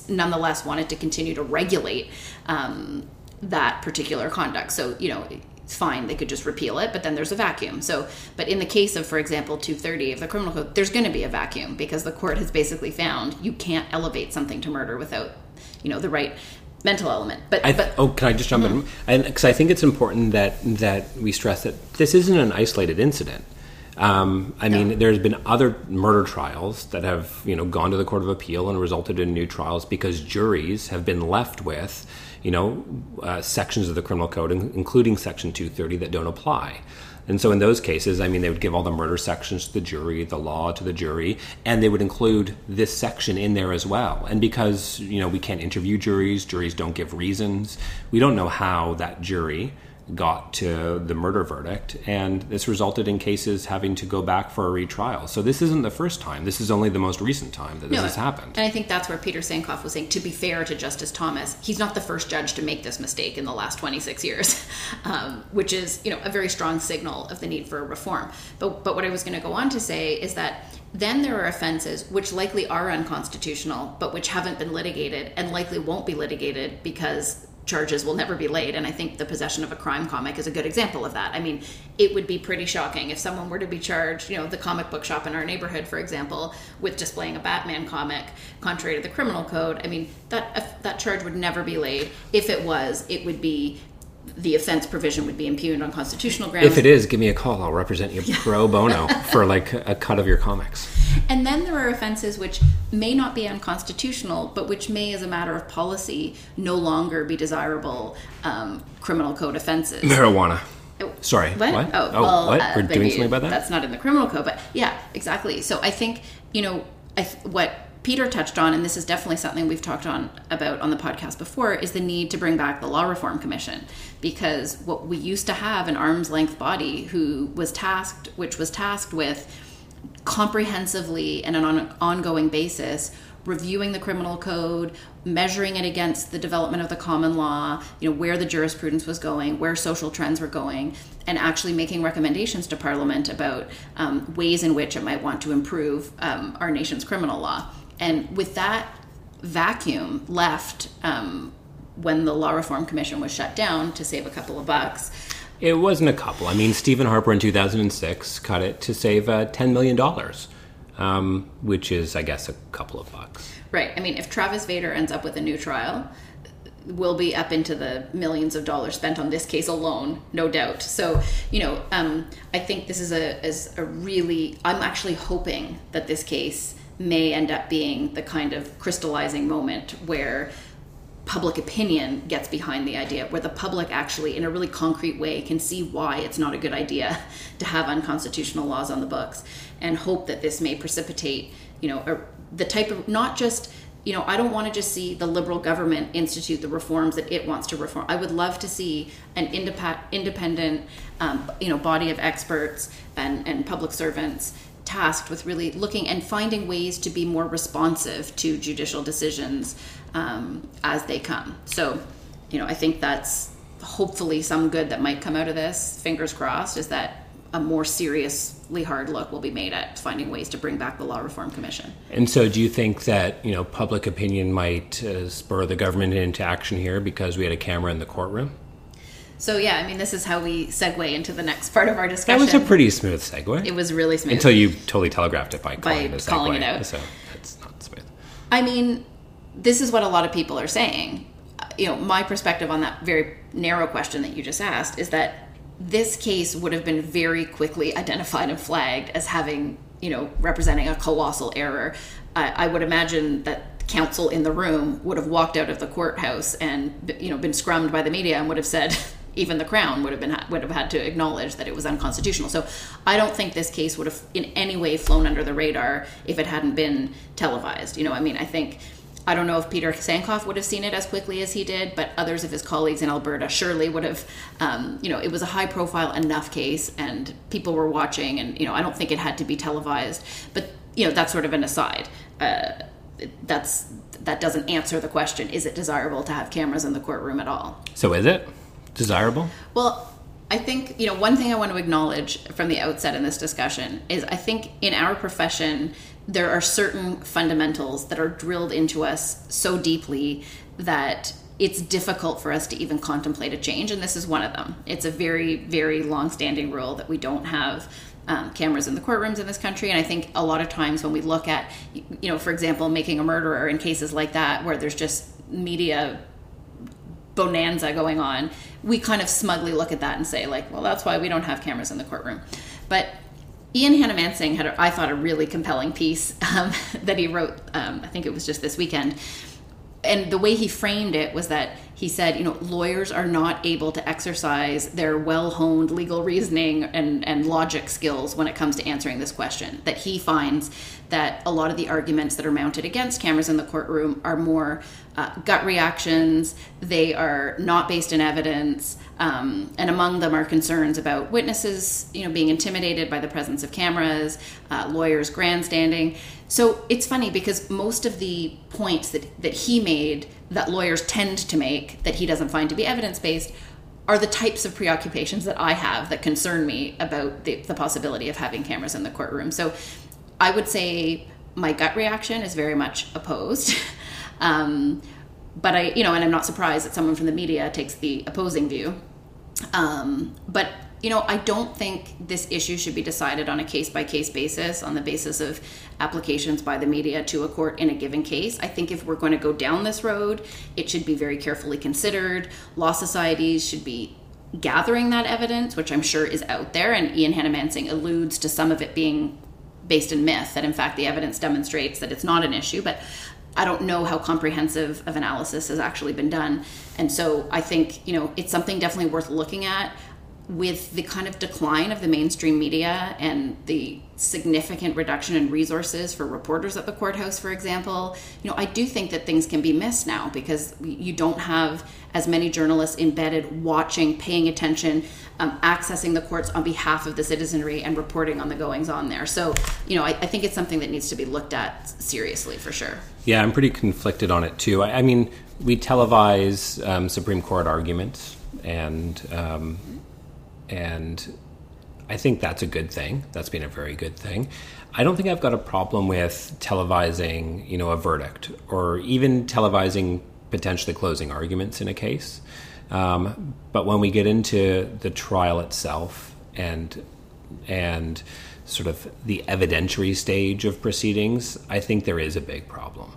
nonetheless wanted to continue to regulate um, that particular conduct. So, you know, fine, they could just repeal it, but then there's a vacuum. So, but in the case of, for example, 230 of the criminal code, there's going to be a vacuum because the court has basically found you can't elevate something to murder without, you know, the right mental element. But, I, but oh, can I just jump in? And because I think it's important that that we stress that this isn't an isolated incident. Um, I mean, there's been other murder trials that have you know gone to the court of appeal and resulted in new trials because juries have been left with you know uh, sections of the criminal code, including Section 230, that don't apply. And so in those cases, I mean, they would give all the murder sections to the jury, the law to the jury, and they would include this section in there as well. And because, you know, we can't interview juries, juries don't give reasons, we don't know how that jury got to the murder verdict, and this resulted in cases having to go back for a retrial. So this isn't the first time. This is only the most recent time that this No, has happened. And I think that's where Peter Sankoff was saying, to be fair to Justice Thomas, he's not the first judge to make this mistake in the last 26 years, (laughs) um, which is, you know, a very strong signal of the need for reform. But, but what I was going to go on to say is that then there are offenses which likely are unconstitutional, but which haven't been litigated and likely won't be litigated because charges will never be laid. And I think the possession of a crime comic is a good example of that. I mean, it would be pretty shocking if someone were to be charged, you know, the comic book shop in our neighborhood, for example, with displaying a Batman comic contrary to the criminal code. I mean, that that charge would never be laid. If it was, it would be the offense provision would be impugned on constitutional grounds. if it is, give me a call. I'll represent you (laughs) pro bono for like a cut of your comics. And then there are offenses which may not be unconstitutional, but which may, as a matter of policy, no longer be desirable um, criminal code offenses. Marijuana. Oh, Sorry, What? what? Oh, Oh, well, what? uh, We're doing something about that? That's not in the criminal code, but yeah, exactly. So I think you know, I th- what Peter touched on, and this is definitely something we've talked on about on the podcast before, is the need to bring back the Law Reform Commission because what we used to have an arm's length body who was tasked, which was tasked with comprehensively and on an ongoing basis reviewing the criminal code measuring it against the development of the common law you know where the jurisprudence was going where social trends were going and actually making recommendations to parliament about um, ways in which it might want to improve um, our nation's criminal law. And with that vacuum left um, when the law reform commission was shut down to save a couple of bucks It wasn't a couple. I mean, Stephen Harper in 2006 cut it to save uh, $10 million, um, which is, I guess, a couple of bucks. Right. I mean, if Travis Vader ends up with a new trial, we'll be up into the millions of dollars spent on this case alone, no doubt. So, you know, um, I think this is a is a really. I'm actually hoping that this case may end up being the kind of crystallizing moment where public opinion gets behind the idea, where the public actually, in a really concrete way, can see why it's not a good idea (laughs) to have unconstitutional laws on the books, and hope that this may precipitate, you know, a, the type of not just. You know, I don't want to just see the liberal government institute the reforms that it wants to reform. I would love to see an independent, um, you know, body of experts and, and public servants tasked with really looking and finding ways to be more responsive to judicial decisions um, as they come. So, you know, I think that's hopefully some good that might come out of this. Fingers crossed, is that a more seriously hard look will be made at finding ways to bring back the Law Reform Commission. And so, do you think that you know public opinion might uh, spur the government into action here because we had a camera in the courtroom? So, yeah, I mean, this is how we segue into the next part of our discussion. That was a pretty smooth segue. It was really smooth. until you totally telegraphed it by By calling, it calling it out. So that's not smooth. I mean, this is what a lot of people are saying. You know, my perspective on that very narrow question that you just asked is that this case would have been very quickly identified and flagged as having, you know, representing a colossal error. I, I would imagine that counsel in the room would have walked out of the courthouse and, you know, been scrummed by the media and would have said, even the crown would have been would have had to acknowledge that it was unconstitutional so i don't think this case would have in any way flown under the radar if it hadn't been televised you know i mean i think I don't know if Peter Sankoff would have seen it as quickly as he did, but others of his colleagues in Alberta surely would have. Um, you know, it was a high profile enough case, and people were watching, and you know, I don't think it had to be televised. But you know, that's sort of an aside. Uh, that's that doesn't answer the question: Is it desirable to have cameras in the courtroom at all? So is it desirable? Well, I think, you know, one thing I want to acknowledge from the outset in this discussion is I think in our profession, there are certain fundamentals that are drilled into us so deeply that it's difficult for us to even contemplate a change, and this is one of them. It's a very, very long-standing rule that we don't have um, cameras in the courtrooms in this country, and I think a lot of times when we look at, you know, for example, making a murderer in cases like that where there's just media bonanza going on, we kind of smugly look at that and say like, well, that's why we don't have cameras in the courtroom, but Ian Hanomansing had, I thought, a really compelling piece um, (laughs) that he wrote. Um, I think it was just this weekend, and the way he framed it was that he said, you know, lawyers are not able to exercise their well-honed legal reasoning and, and logic skills when it comes to answering this question. That he finds that a lot of the arguments that are mounted against cameras in the courtroom are more uh, gut reactions. They are not based in evidence, um, and among them are concerns about witnesses, you know, being intimidated by the presence of cameras, uh, lawyers grandstanding. So it's funny because most of the points that that he made that lawyers tend to make that he doesn't find to be evidence based are the types of preoccupations that I have that concern me about the, the possibility of having cameras in the courtroom. So I would say my gut reaction is very much opposed. (laughs) um, but I, you know, and I'm not surprised that someone from the media takes the opposing view. Um, but you know, I don't think this issue should be decided on a case by case basis, on the basis of applications by the media to a court in a given case. I think if we're going to go down this road, it should be very carefully considered. Law societies should be gathering that evidence, which I'm sure is out there, and Ian Hanomansing alludes to some of it being based in myth, that in fact the evidence demonstrates that it's not an issue, but I don't know how comprehensive of analysis has actually been done. And so I think, you know, it's something definitely worth looking at with the kind of decline of the mainstream media and the significant reduction in resources for reporters at the courthouse, for example, you know, I do think that things can be missed now because you don't have as many journalists embedded, watching, paying attention, um, accessing the courts on behalf of the citizenry and reporting on the goings on there. So, you know, I, I, think it's something that needs to be looked at seriously for sure. Yeah, I'm pretty conflicted on it too. I, I mean, we televise um, Supreme Court arguments and um, and I think that's a good thing. That's been a very good thing. I don't think I've got a problem with televising, you know, a verdict or even televising potentially closing arguments in a case. Um, but when we get into the trial itself and and sort of the evidentiary stage of proceedings, I think there is a big problem.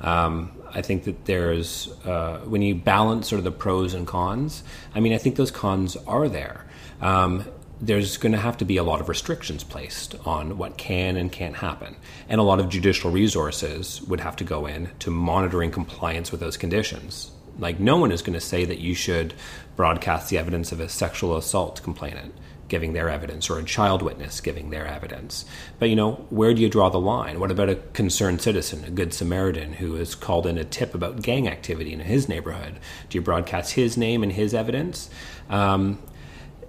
Um, I think that there's uh, when you balance sort of the pros and cons. I mean, I think those cons are there um, there's going to have to be a lot of restrictions placed on what can and can't happen. And a lot of judicial resources would have to go in to monitoring compliance with those conditions. Like, no one is going to say that you should broadcast the evidence of a sexual assault complainant giving their evidence or a child witness giving their evidence. But, you know, where do you draw the line? What about a concerned citizen, a good Samaritan who has called in a tip about gang activity in his neighborhood? Do you broadcast his name and his evidence? Um,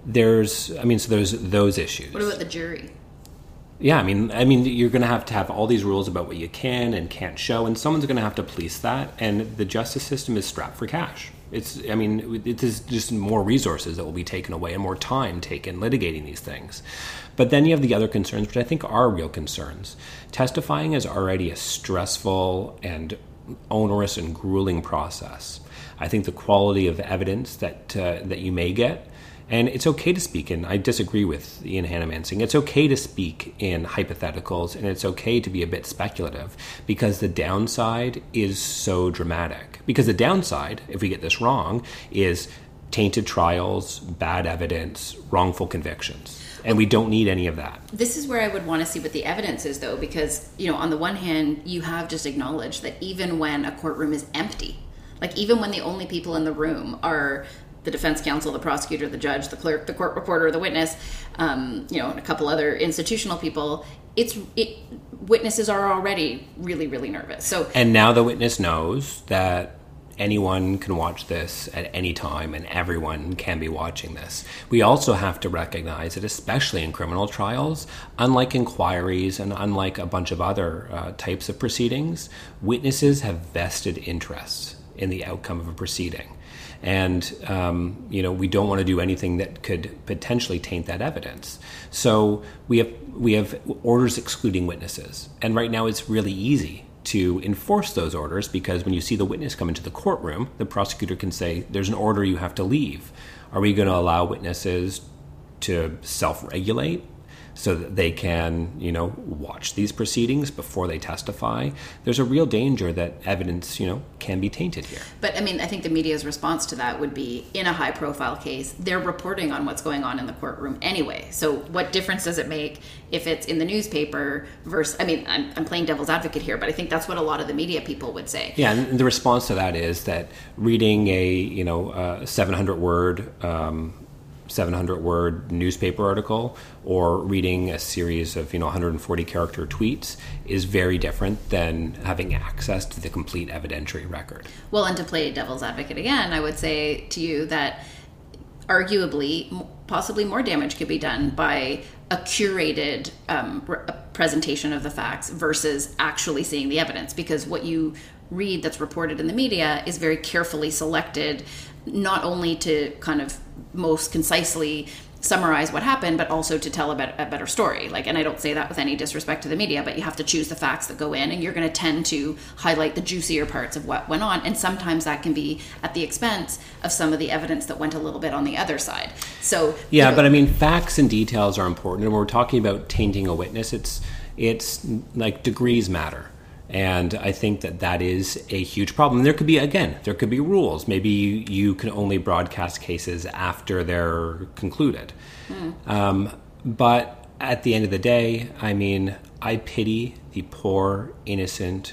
there's i mean so there's those issues. What about the jury? Yeah i mean i mean you're going to have to have all these rules about what you can and can't show and someone's going to have to police that and the justice system is strapped for cash. It's i mean it is just more resources that will be taken away and more time taken litigating these things. But then you have the other concerns which i think are real concerns. Testifying is already a stressful and onerous and grueling process. I think the quality of evidence that uh, that you may get and it's okay to speak in, I disagree with Ian Hanomansing, it's okay to speak in hypotheticals and it's okay to be a bit speculative because the downside is so dramatic. Because the downside, if we get this wrong, is tainted trials, bad evidence, wrongful convictions. And we don't need any of that. This is where I would want to see what the evidence is, though, because, you know, on the one hand, you have just acknowledged that even when a courtroom is empty, like even when the only people in the room are the defense counsel, the prosecutor, the judge, the clerk, the court reporter, the witness, um, you know, and a couple other institutional people, it's it, witnesses are already really really nervous. So And now the witness knows that anyone can watch this at any time and everyone can be watching this. We also have to recognize that, especially in criminal trials, unlike inquiries and unlike a bunch of other uh, types of proceedings, witnesses have vested interests in the outcome of a proceeding. And, um, you know, we don't want to do anything that could potentially taint that evidence. So we have, we have orders excluding witnesses. And right now it's really easy to enforce those orders because when you see the witness come into the courtroom, the prosecutor can say, There's an order you have to leave. Are we going to allow witnesses to self regulate? So that they can, you know, watch these proceedings before they testify. There's a real danger that evidence, you know, can be tainted here. But I mean, I think the media's response to that would be in a high profile case, they're reporting on what's going on in the courtroom anyway. So, what difference does it make if it's in the newspaper versus, I mean, I'm, I'm playing devil's advocate here, but I think that's what a lot of the media people would say. Yeah, and the response to that is that reading a you know uh, 700 word um, 700 word newspaper article or reading a series of you know 140 character tweets is very different than having access to the complete evidentiary record. Well, and to play devil's advocate again, I would say to you that arguably, possibly more damage could be done by a curated um, re- presentation of the facts versus actually seeing the evidence. Because what you read that's reported in the media is very carefully selected, not only to kind of most concisely summarize what happened, but also to tell a, bet- a better story. Like, and I don't say that with any disrespect to the media, but you have to choose the facts that go in, and you're going to tend to highlight the juicier parts of what went on, and sometimes that can be at the expense of some of the evidence that went a little bit on the other side. So Yeah, you know, but I mean, facts and details are important. And when we're talking about tainting a witness, it's it's like degrees matter. And I think that that is a huge problem. There could be, again, there could be rules. Maybe you, you can only broadcast cases after they're concluded. Um, but at the end of the day, I mean, I pity the poor, innocent,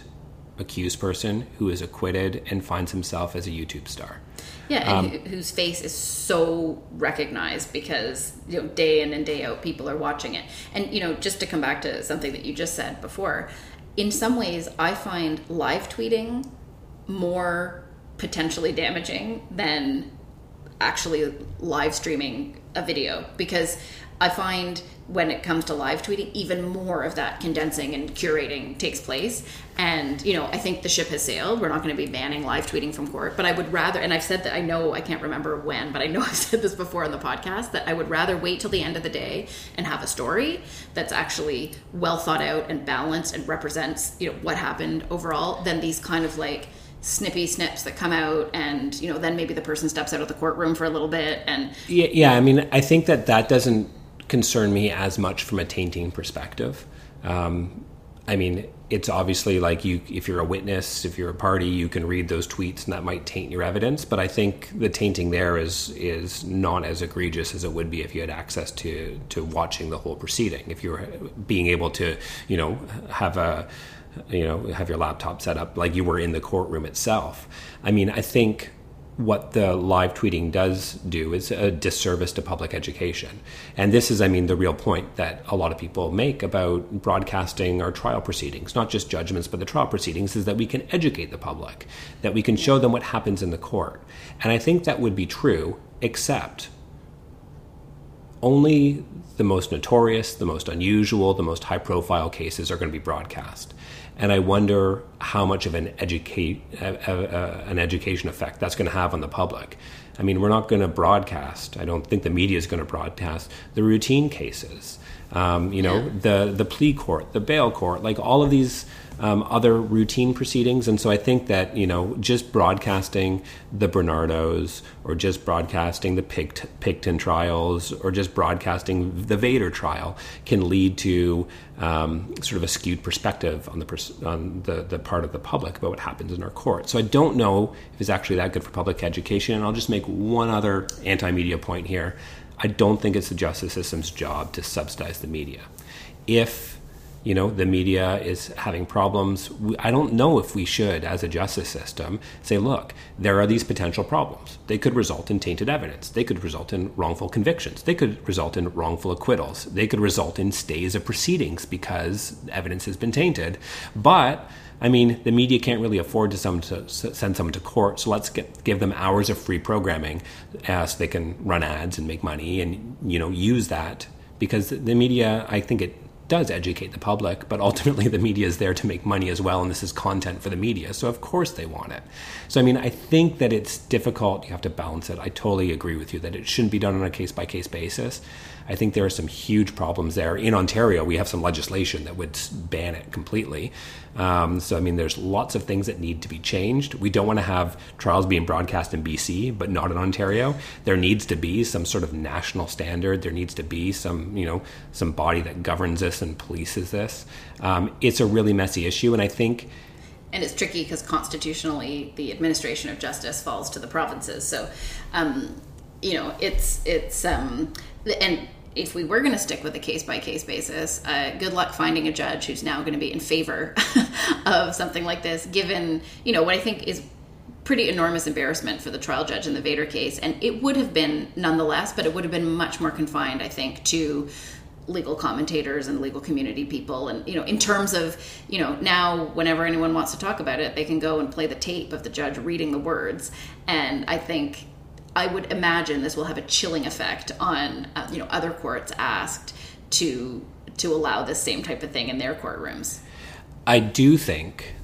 accused person who is acquitted and finds himself as a YouTube star. Yeah, Um, whose face is so recognized because you know day in and day out people are watching it. And you know, just to come back to something that you just said before, in some ways I find live tweeting more potentially damaging than actually live streaming a video because I find when it comes to live tweeting, even more of that condensing and curating takes place. And, you know, I think the ship has sailed. We're not going to be banning live tweeting from court, but I would rather, and I've said that I know, I can't remember when, but I know (laughs) I've said this before on the podcast, that I would rather wait till the end of the day and have a story that's actually well thought out and balanced and represents, you know, what happened overall than these kind of like, snippy snips that come out and you know then maybe the person steps out of the courtroom for a little bit and Yeah, yeah. I mean, I think that that doesn't concern me as much from a tainting perspective. Um, I mean, it's obviously like you, if you're a witness, if you're a party, you can read those tweets, and that might taint your evidence. But I think the tainting there is is not as egregious as it would be if you had access to to watching the whole proceeding. If you were being able to, you know, have a you know have your laptop set up like you were in the courtroom itself. I mean, I think what the live tweeting does do is a disservice to public education. And this is, I mean, the real point that a lot of people make about broadcasting our trial proceedings, not just judgments, but the trial proceedings, is that we can educate the public, that we can show them what happens in the court. And I think that would be true, except only the most notorious, the most unusual, the most high profile cases are going to be broadcast. And I wonder how much of an educate uh, uh, uh, an education effect that's going to have on the public. I mean, we're not going to broadcast. I don't think the media is going to broadcast the routine cases. Um, you know, the the plea court, the bail court, like all of these um, other routine proceedings. And so I think that, you know, just broadcasting the Bernardos or just broadcasting the Pict- Picton trials or just broadcasting the Vader trial can lead to um, sort of a skewed perspective on the pers- on the, the part of the public about what happens in our court. So I don't know if it's actually that good for public education. And I'll just make one other anti-media point here. I don't think it's the justice system's job to subsidize the media. If you know the media is having problems. I don't know if we should as a justice system say look there are these potential problems. They could result in tainted evidence. They could result in wrongful convictions. They could result in wrongful acquittals. They could result in stays of proceedings because evidence has been tainted. But I mean, the media can't really afford to, some, to send someone to court, so let's get, give them hours of free programming uh, so they can run ads and make money and you know use that. Because the media, I think it does educate the public, but ultimately the media is there to make money as well, and this is content for the media. So, of course, they want it. So, I mean, I think that it's difficult. You have to balance it. I totally agree with you that it shouldn't be done on a case by case basis. I think there are some huge problems there. In Ontario, we have some legislation that would ban it completely. Um, so, I mean, there's lots of things that need to be changed. We don't want to have trials being broadcast in BC, but not in Ontario. There needs to be some sort of national standard. There needs to be some, you know, some body that governs this and polices this. Um, it's a really messy issue, and I think and it's tricky because constitutionally the administration of justice falls to the provinces so um, you know it's it's um, and if we were going to stick with a case by case basis, uh, good luck finding a judge who's now going to be in favor (laughs) of something like this, given you know what I think is pretty enormous embarrassment for the trial judge in the Vader case, and it would have been nonetheless, but it would have been much more confined, I think, to legal commentators and legal community people. And you know in terms of you know now whenever anyone wants to talk about it they can go and play the tape of the judge reading the words. And i think I would imagine this will have a chilling effect on uh, you know other courts asked to to allow this same type of thing in their courtrooms. I do think,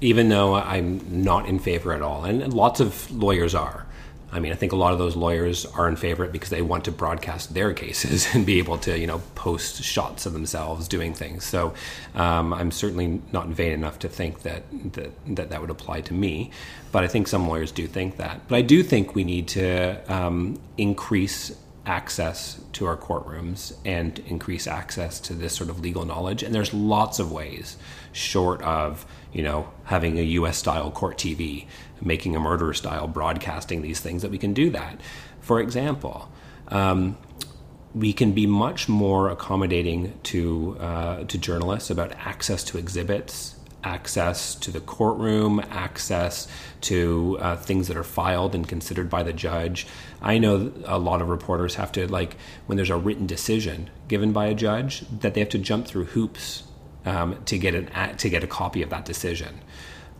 even though I'm not in favor at all, and lots of lawyers are, I mean, I think a lot of those lawyers are in favor of it because they want to broadcast their cases (laughs) and be able to, you know, post shots of themselves doing things. So um, I'm certainly not vain enough to think that, that that that would apply to me. But I think some lawyers do think that. But I do think we need to um, increase access to our courtrooms and increase access to this sort of legal knowledge. And there's lots of ways, short of you know having a U.S. style court TV making a murder style broadcasting these things that we can do that. For example, um, we can be much more accommodating to uh, to journalists about access to exhibits, access to the courtroom, access to uh, things that are filed and considered by the judge. I know a lot of reporters have to like when there's a written decision given by a judge that they have to jump through hoops um, to get an to get a copy of that decision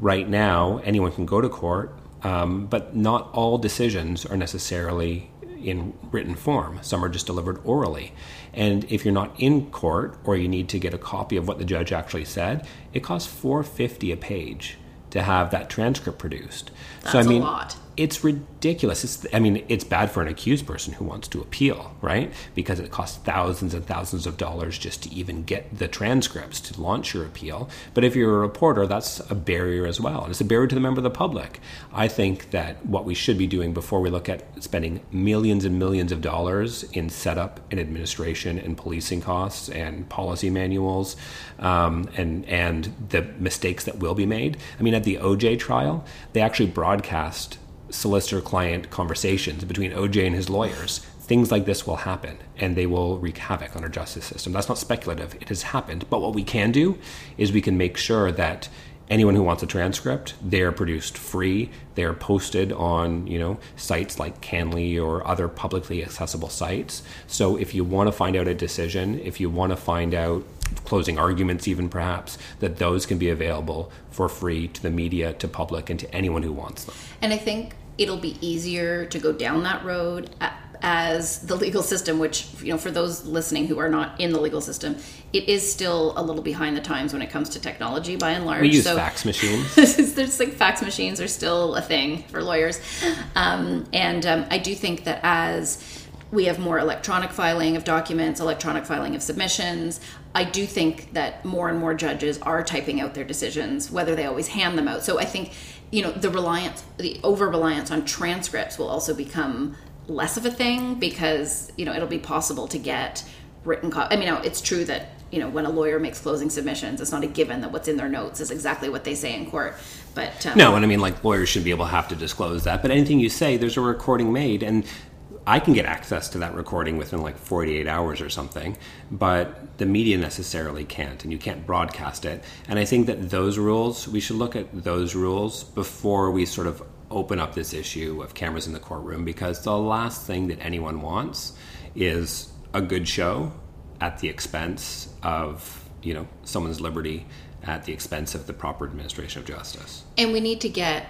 right now, anyone can go to court, um, but not all decisions are necessarily in written form. Some are just delivered orally. And if you're not in court or you need to get a copy of what the judge actually said, it costs 450 a page to have that transcript produced. That's so I mean, a lot it's ridiculous. It's, I mean, it's bad for an accused person who wants to appeal, right? Because it costs thousands and thousands of dollars just to even get the transcripts to launch your appeal. But if you're a reporter, that's a barrier as well. And it's a barrier to the member of the public. I think that what we should be doing before we look at spending millions and millions of dollars in setup and administration and policing costs and policy manuals um, and, and the mistakes that will be made. I mean, at the OJ trial, they actually broadcast solicitor client conversations between OJ and his lawyers, things like this will happen and they will wreak havoc on our justice system. That's not speculative, it has happened. But what we can do is we can make sure that anyone who wants a transcript, they're produced free. They're posted on, you know, sites like CanLII or other publicly accessible sites. So if you want to find out a decision, if you want to find out closing arguments even perhaps, that those can be available for free to the media, to public, and to anyone who wants them. And I think it'll be easier to go down that road as the legal system which you know for those listening who are not in the legal system it is still a little behind the times when it comes to technology by and large. We use so, fax machines. (laughs) There's like fax machines are still a thing for lawyers. Um, and um, i do think that as we have more electronic filing of documents electronic filing of submissions I do think that more and more judges are typing out their decisions, whether they always hand them out. So I think you know the reliance the over reliance on transcripts will also become less of a thing because you know it'll be possible to get written co- i mean it's true that you know when a lawyer makes closing submissions it's not a given that what's in their notes is exactly what they say in court but um, no and i mean like lawyers should be able to have to disclose that but anything you say there's a recording made and I can get access to that recording within like 48 hours or something, but the media necessarily can't, and you can't broadcast it. And I think that those rules, we should look at those rules before we sort of open up this issue of cameras in the courtroom, because the last thing that anyone wants is a good show at the expense of you know someone's liberty at the expense of the proper administration of justice. And we need to get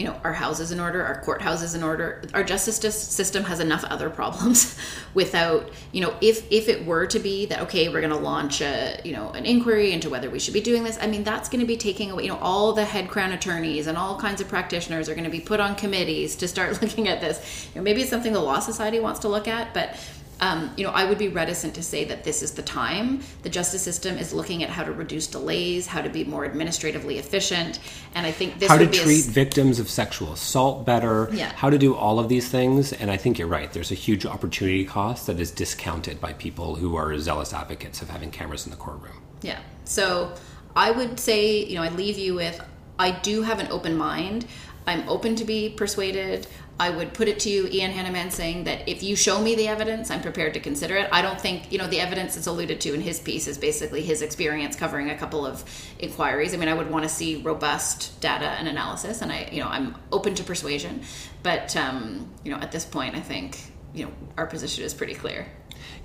you know our houses in order our courthouses in order. Our justice system has enough other problems (laughs) without you know if if it were to be that okay we're going to launch a you know an inquiry into whether we should be doing this i mean that's going to be taking away you know all the head crown attorneys and all kinds of practitioners are going to be put on committees to start (laughs) looking at this. You know, maybe it's something the law society wants to look at but um, you know, I would be reticent to say that this is the time. The justice system is looking at how to reduce delays, how to be more administratively efficient, and I think this how to a treat s- victims of sexual assault better, Yeah. how to do all of these things. And I think you're right. There's a huge opportunity cost that is discounted by people who are zealous advocates of having cameras in the courtroom. Yeah. So I would say, you know, I leave you with I do have an open mind. I'm open to be persuaded. I would put it to you, Ian Hanomansing that if you show me the evidence, I'm prepared to consider it. I don't think, you know, the evidence that's alluded to in his piece is basically his experience covering a couple of inquiries. I mean, I would want to see robust data and analysis, and I, you know, I'm open to persuasion. But, um, you know, at this point, I think, you know, our position is pretty clear.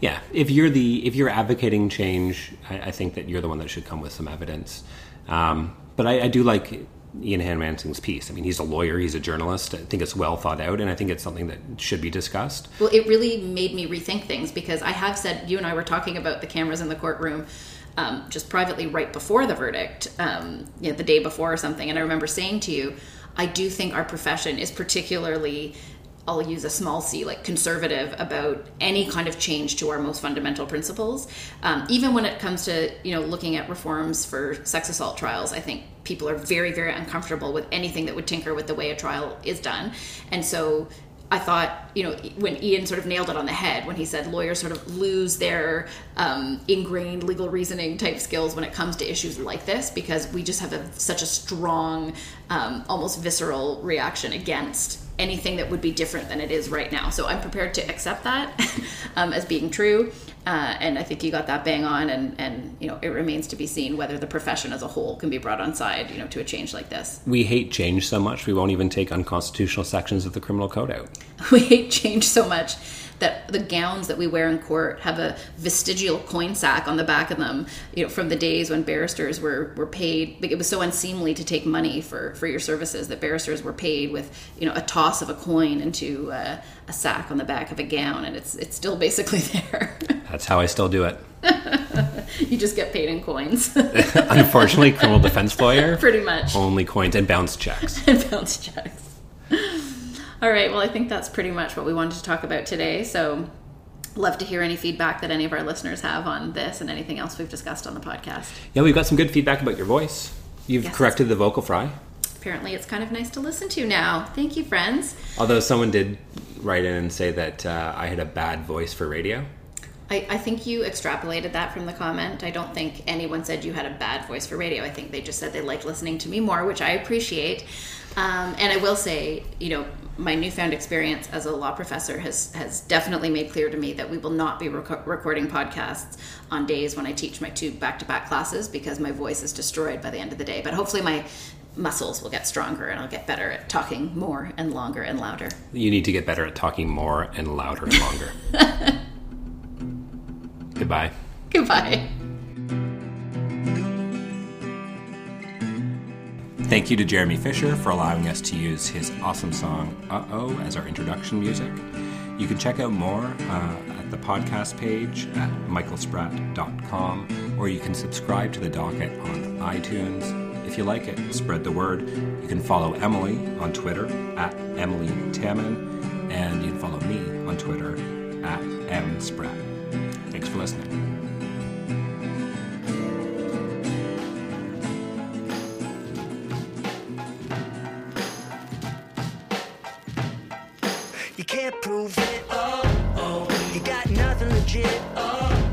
Yeah, if you're the if you're advocating change, I, I think that you're the one that should come with some evidence. Um, but I, I do like Ian Hanomansing's piece. I mean, he's a lawyer, he's a journalist. I think it's well thought out, and I think it's something that should be discussed. Well, it really made me rethink things because I have said, you and I were talking about the cameras in the courtroom um, just privately right before the verdict, um, you know, the day before or something. And I remember saying to you, I do think our profession is particularly. I'll use a small c, like conservative about any kind of change to our most fundamental principles. Um, even when it comes to you know looking at reforms for sex assault trials, I think people are very very uncomfortable with anything that would tinker with the way a trial is done. And so I thought, you know, when Ian sort of nailed it on the head when he said lawyers sort of lose their um, ingrained legal reasoning type skills when it comes to issues like this because we just have a, such a strong, um, almost visceral reaction against anything that would be different than it is right now. So I'm prepared to accept that (laughs) um, as being true. Uh, and I think you got that bang on, and, and you know it remains to be seen whether the profession as a whole can be brought on side, you know, to a change like this. We hate change so much we won't even take unconstitutional sections of the criminal code out. (laughs) we hate change so much that the gowns that we wear in court have a vestigial coin sack on the back of them you know from the days when barristers were were paid it was so unseemly to take money for for your services that barristers were paid with you know a toss of a coin into uh, a sack on the back of a gown and it's it's still basically (laughs) there That's how I still do it. (laughs) you just get paid in coins (laughs) Unfortunately, criminal defense lawyer, pretty much only coins and bounce checks. and bounce checks. All right, well, I think that's pretty much what we wanted to talk about today. So, love to hear any feedback that any of our listeners have on this and anything else we've discussed on the podcast. Yeah, we've got some good feedback about your voice. You've Yes. corrected the vocal fry. Apparently, it's kind of nice to listen to now. Thank you, friends. Although someone did write in and say that uh, I had a bad voice for radio. I, I think you extrapolated that from the comment. I don't think anyone said you had a bad voice for radio. I think they just said they liked listening to me more, which I appreciate. Um, and I will say, you know, my newfound experience as a law professor has has definitely made clear to me that we will not be rec- recording podcasts on days when I teach my two back to back classes because my voice is destroyed by the end of the day. But hopefully, my muscles will get stronger and I'll get better at talking more and longer and louder. You need to get better at talking more and louder and longer. (laughs) Goodbye. Goodbye. Thank you to Jeremy Fisher for allowing us to use his awesome song Uh Oh as our introduction music. You can check out more uh, at the podcast page at michaelspratt.com or you can subscribe to the docket on iTunes. If you like it, spread the word. You can follow Emilie on Twitter at Emilie Taman and you can follow me on Twitter at mspratt. Thanks for listening. Prove it. Oh, oh. You got nothing legit. Oh,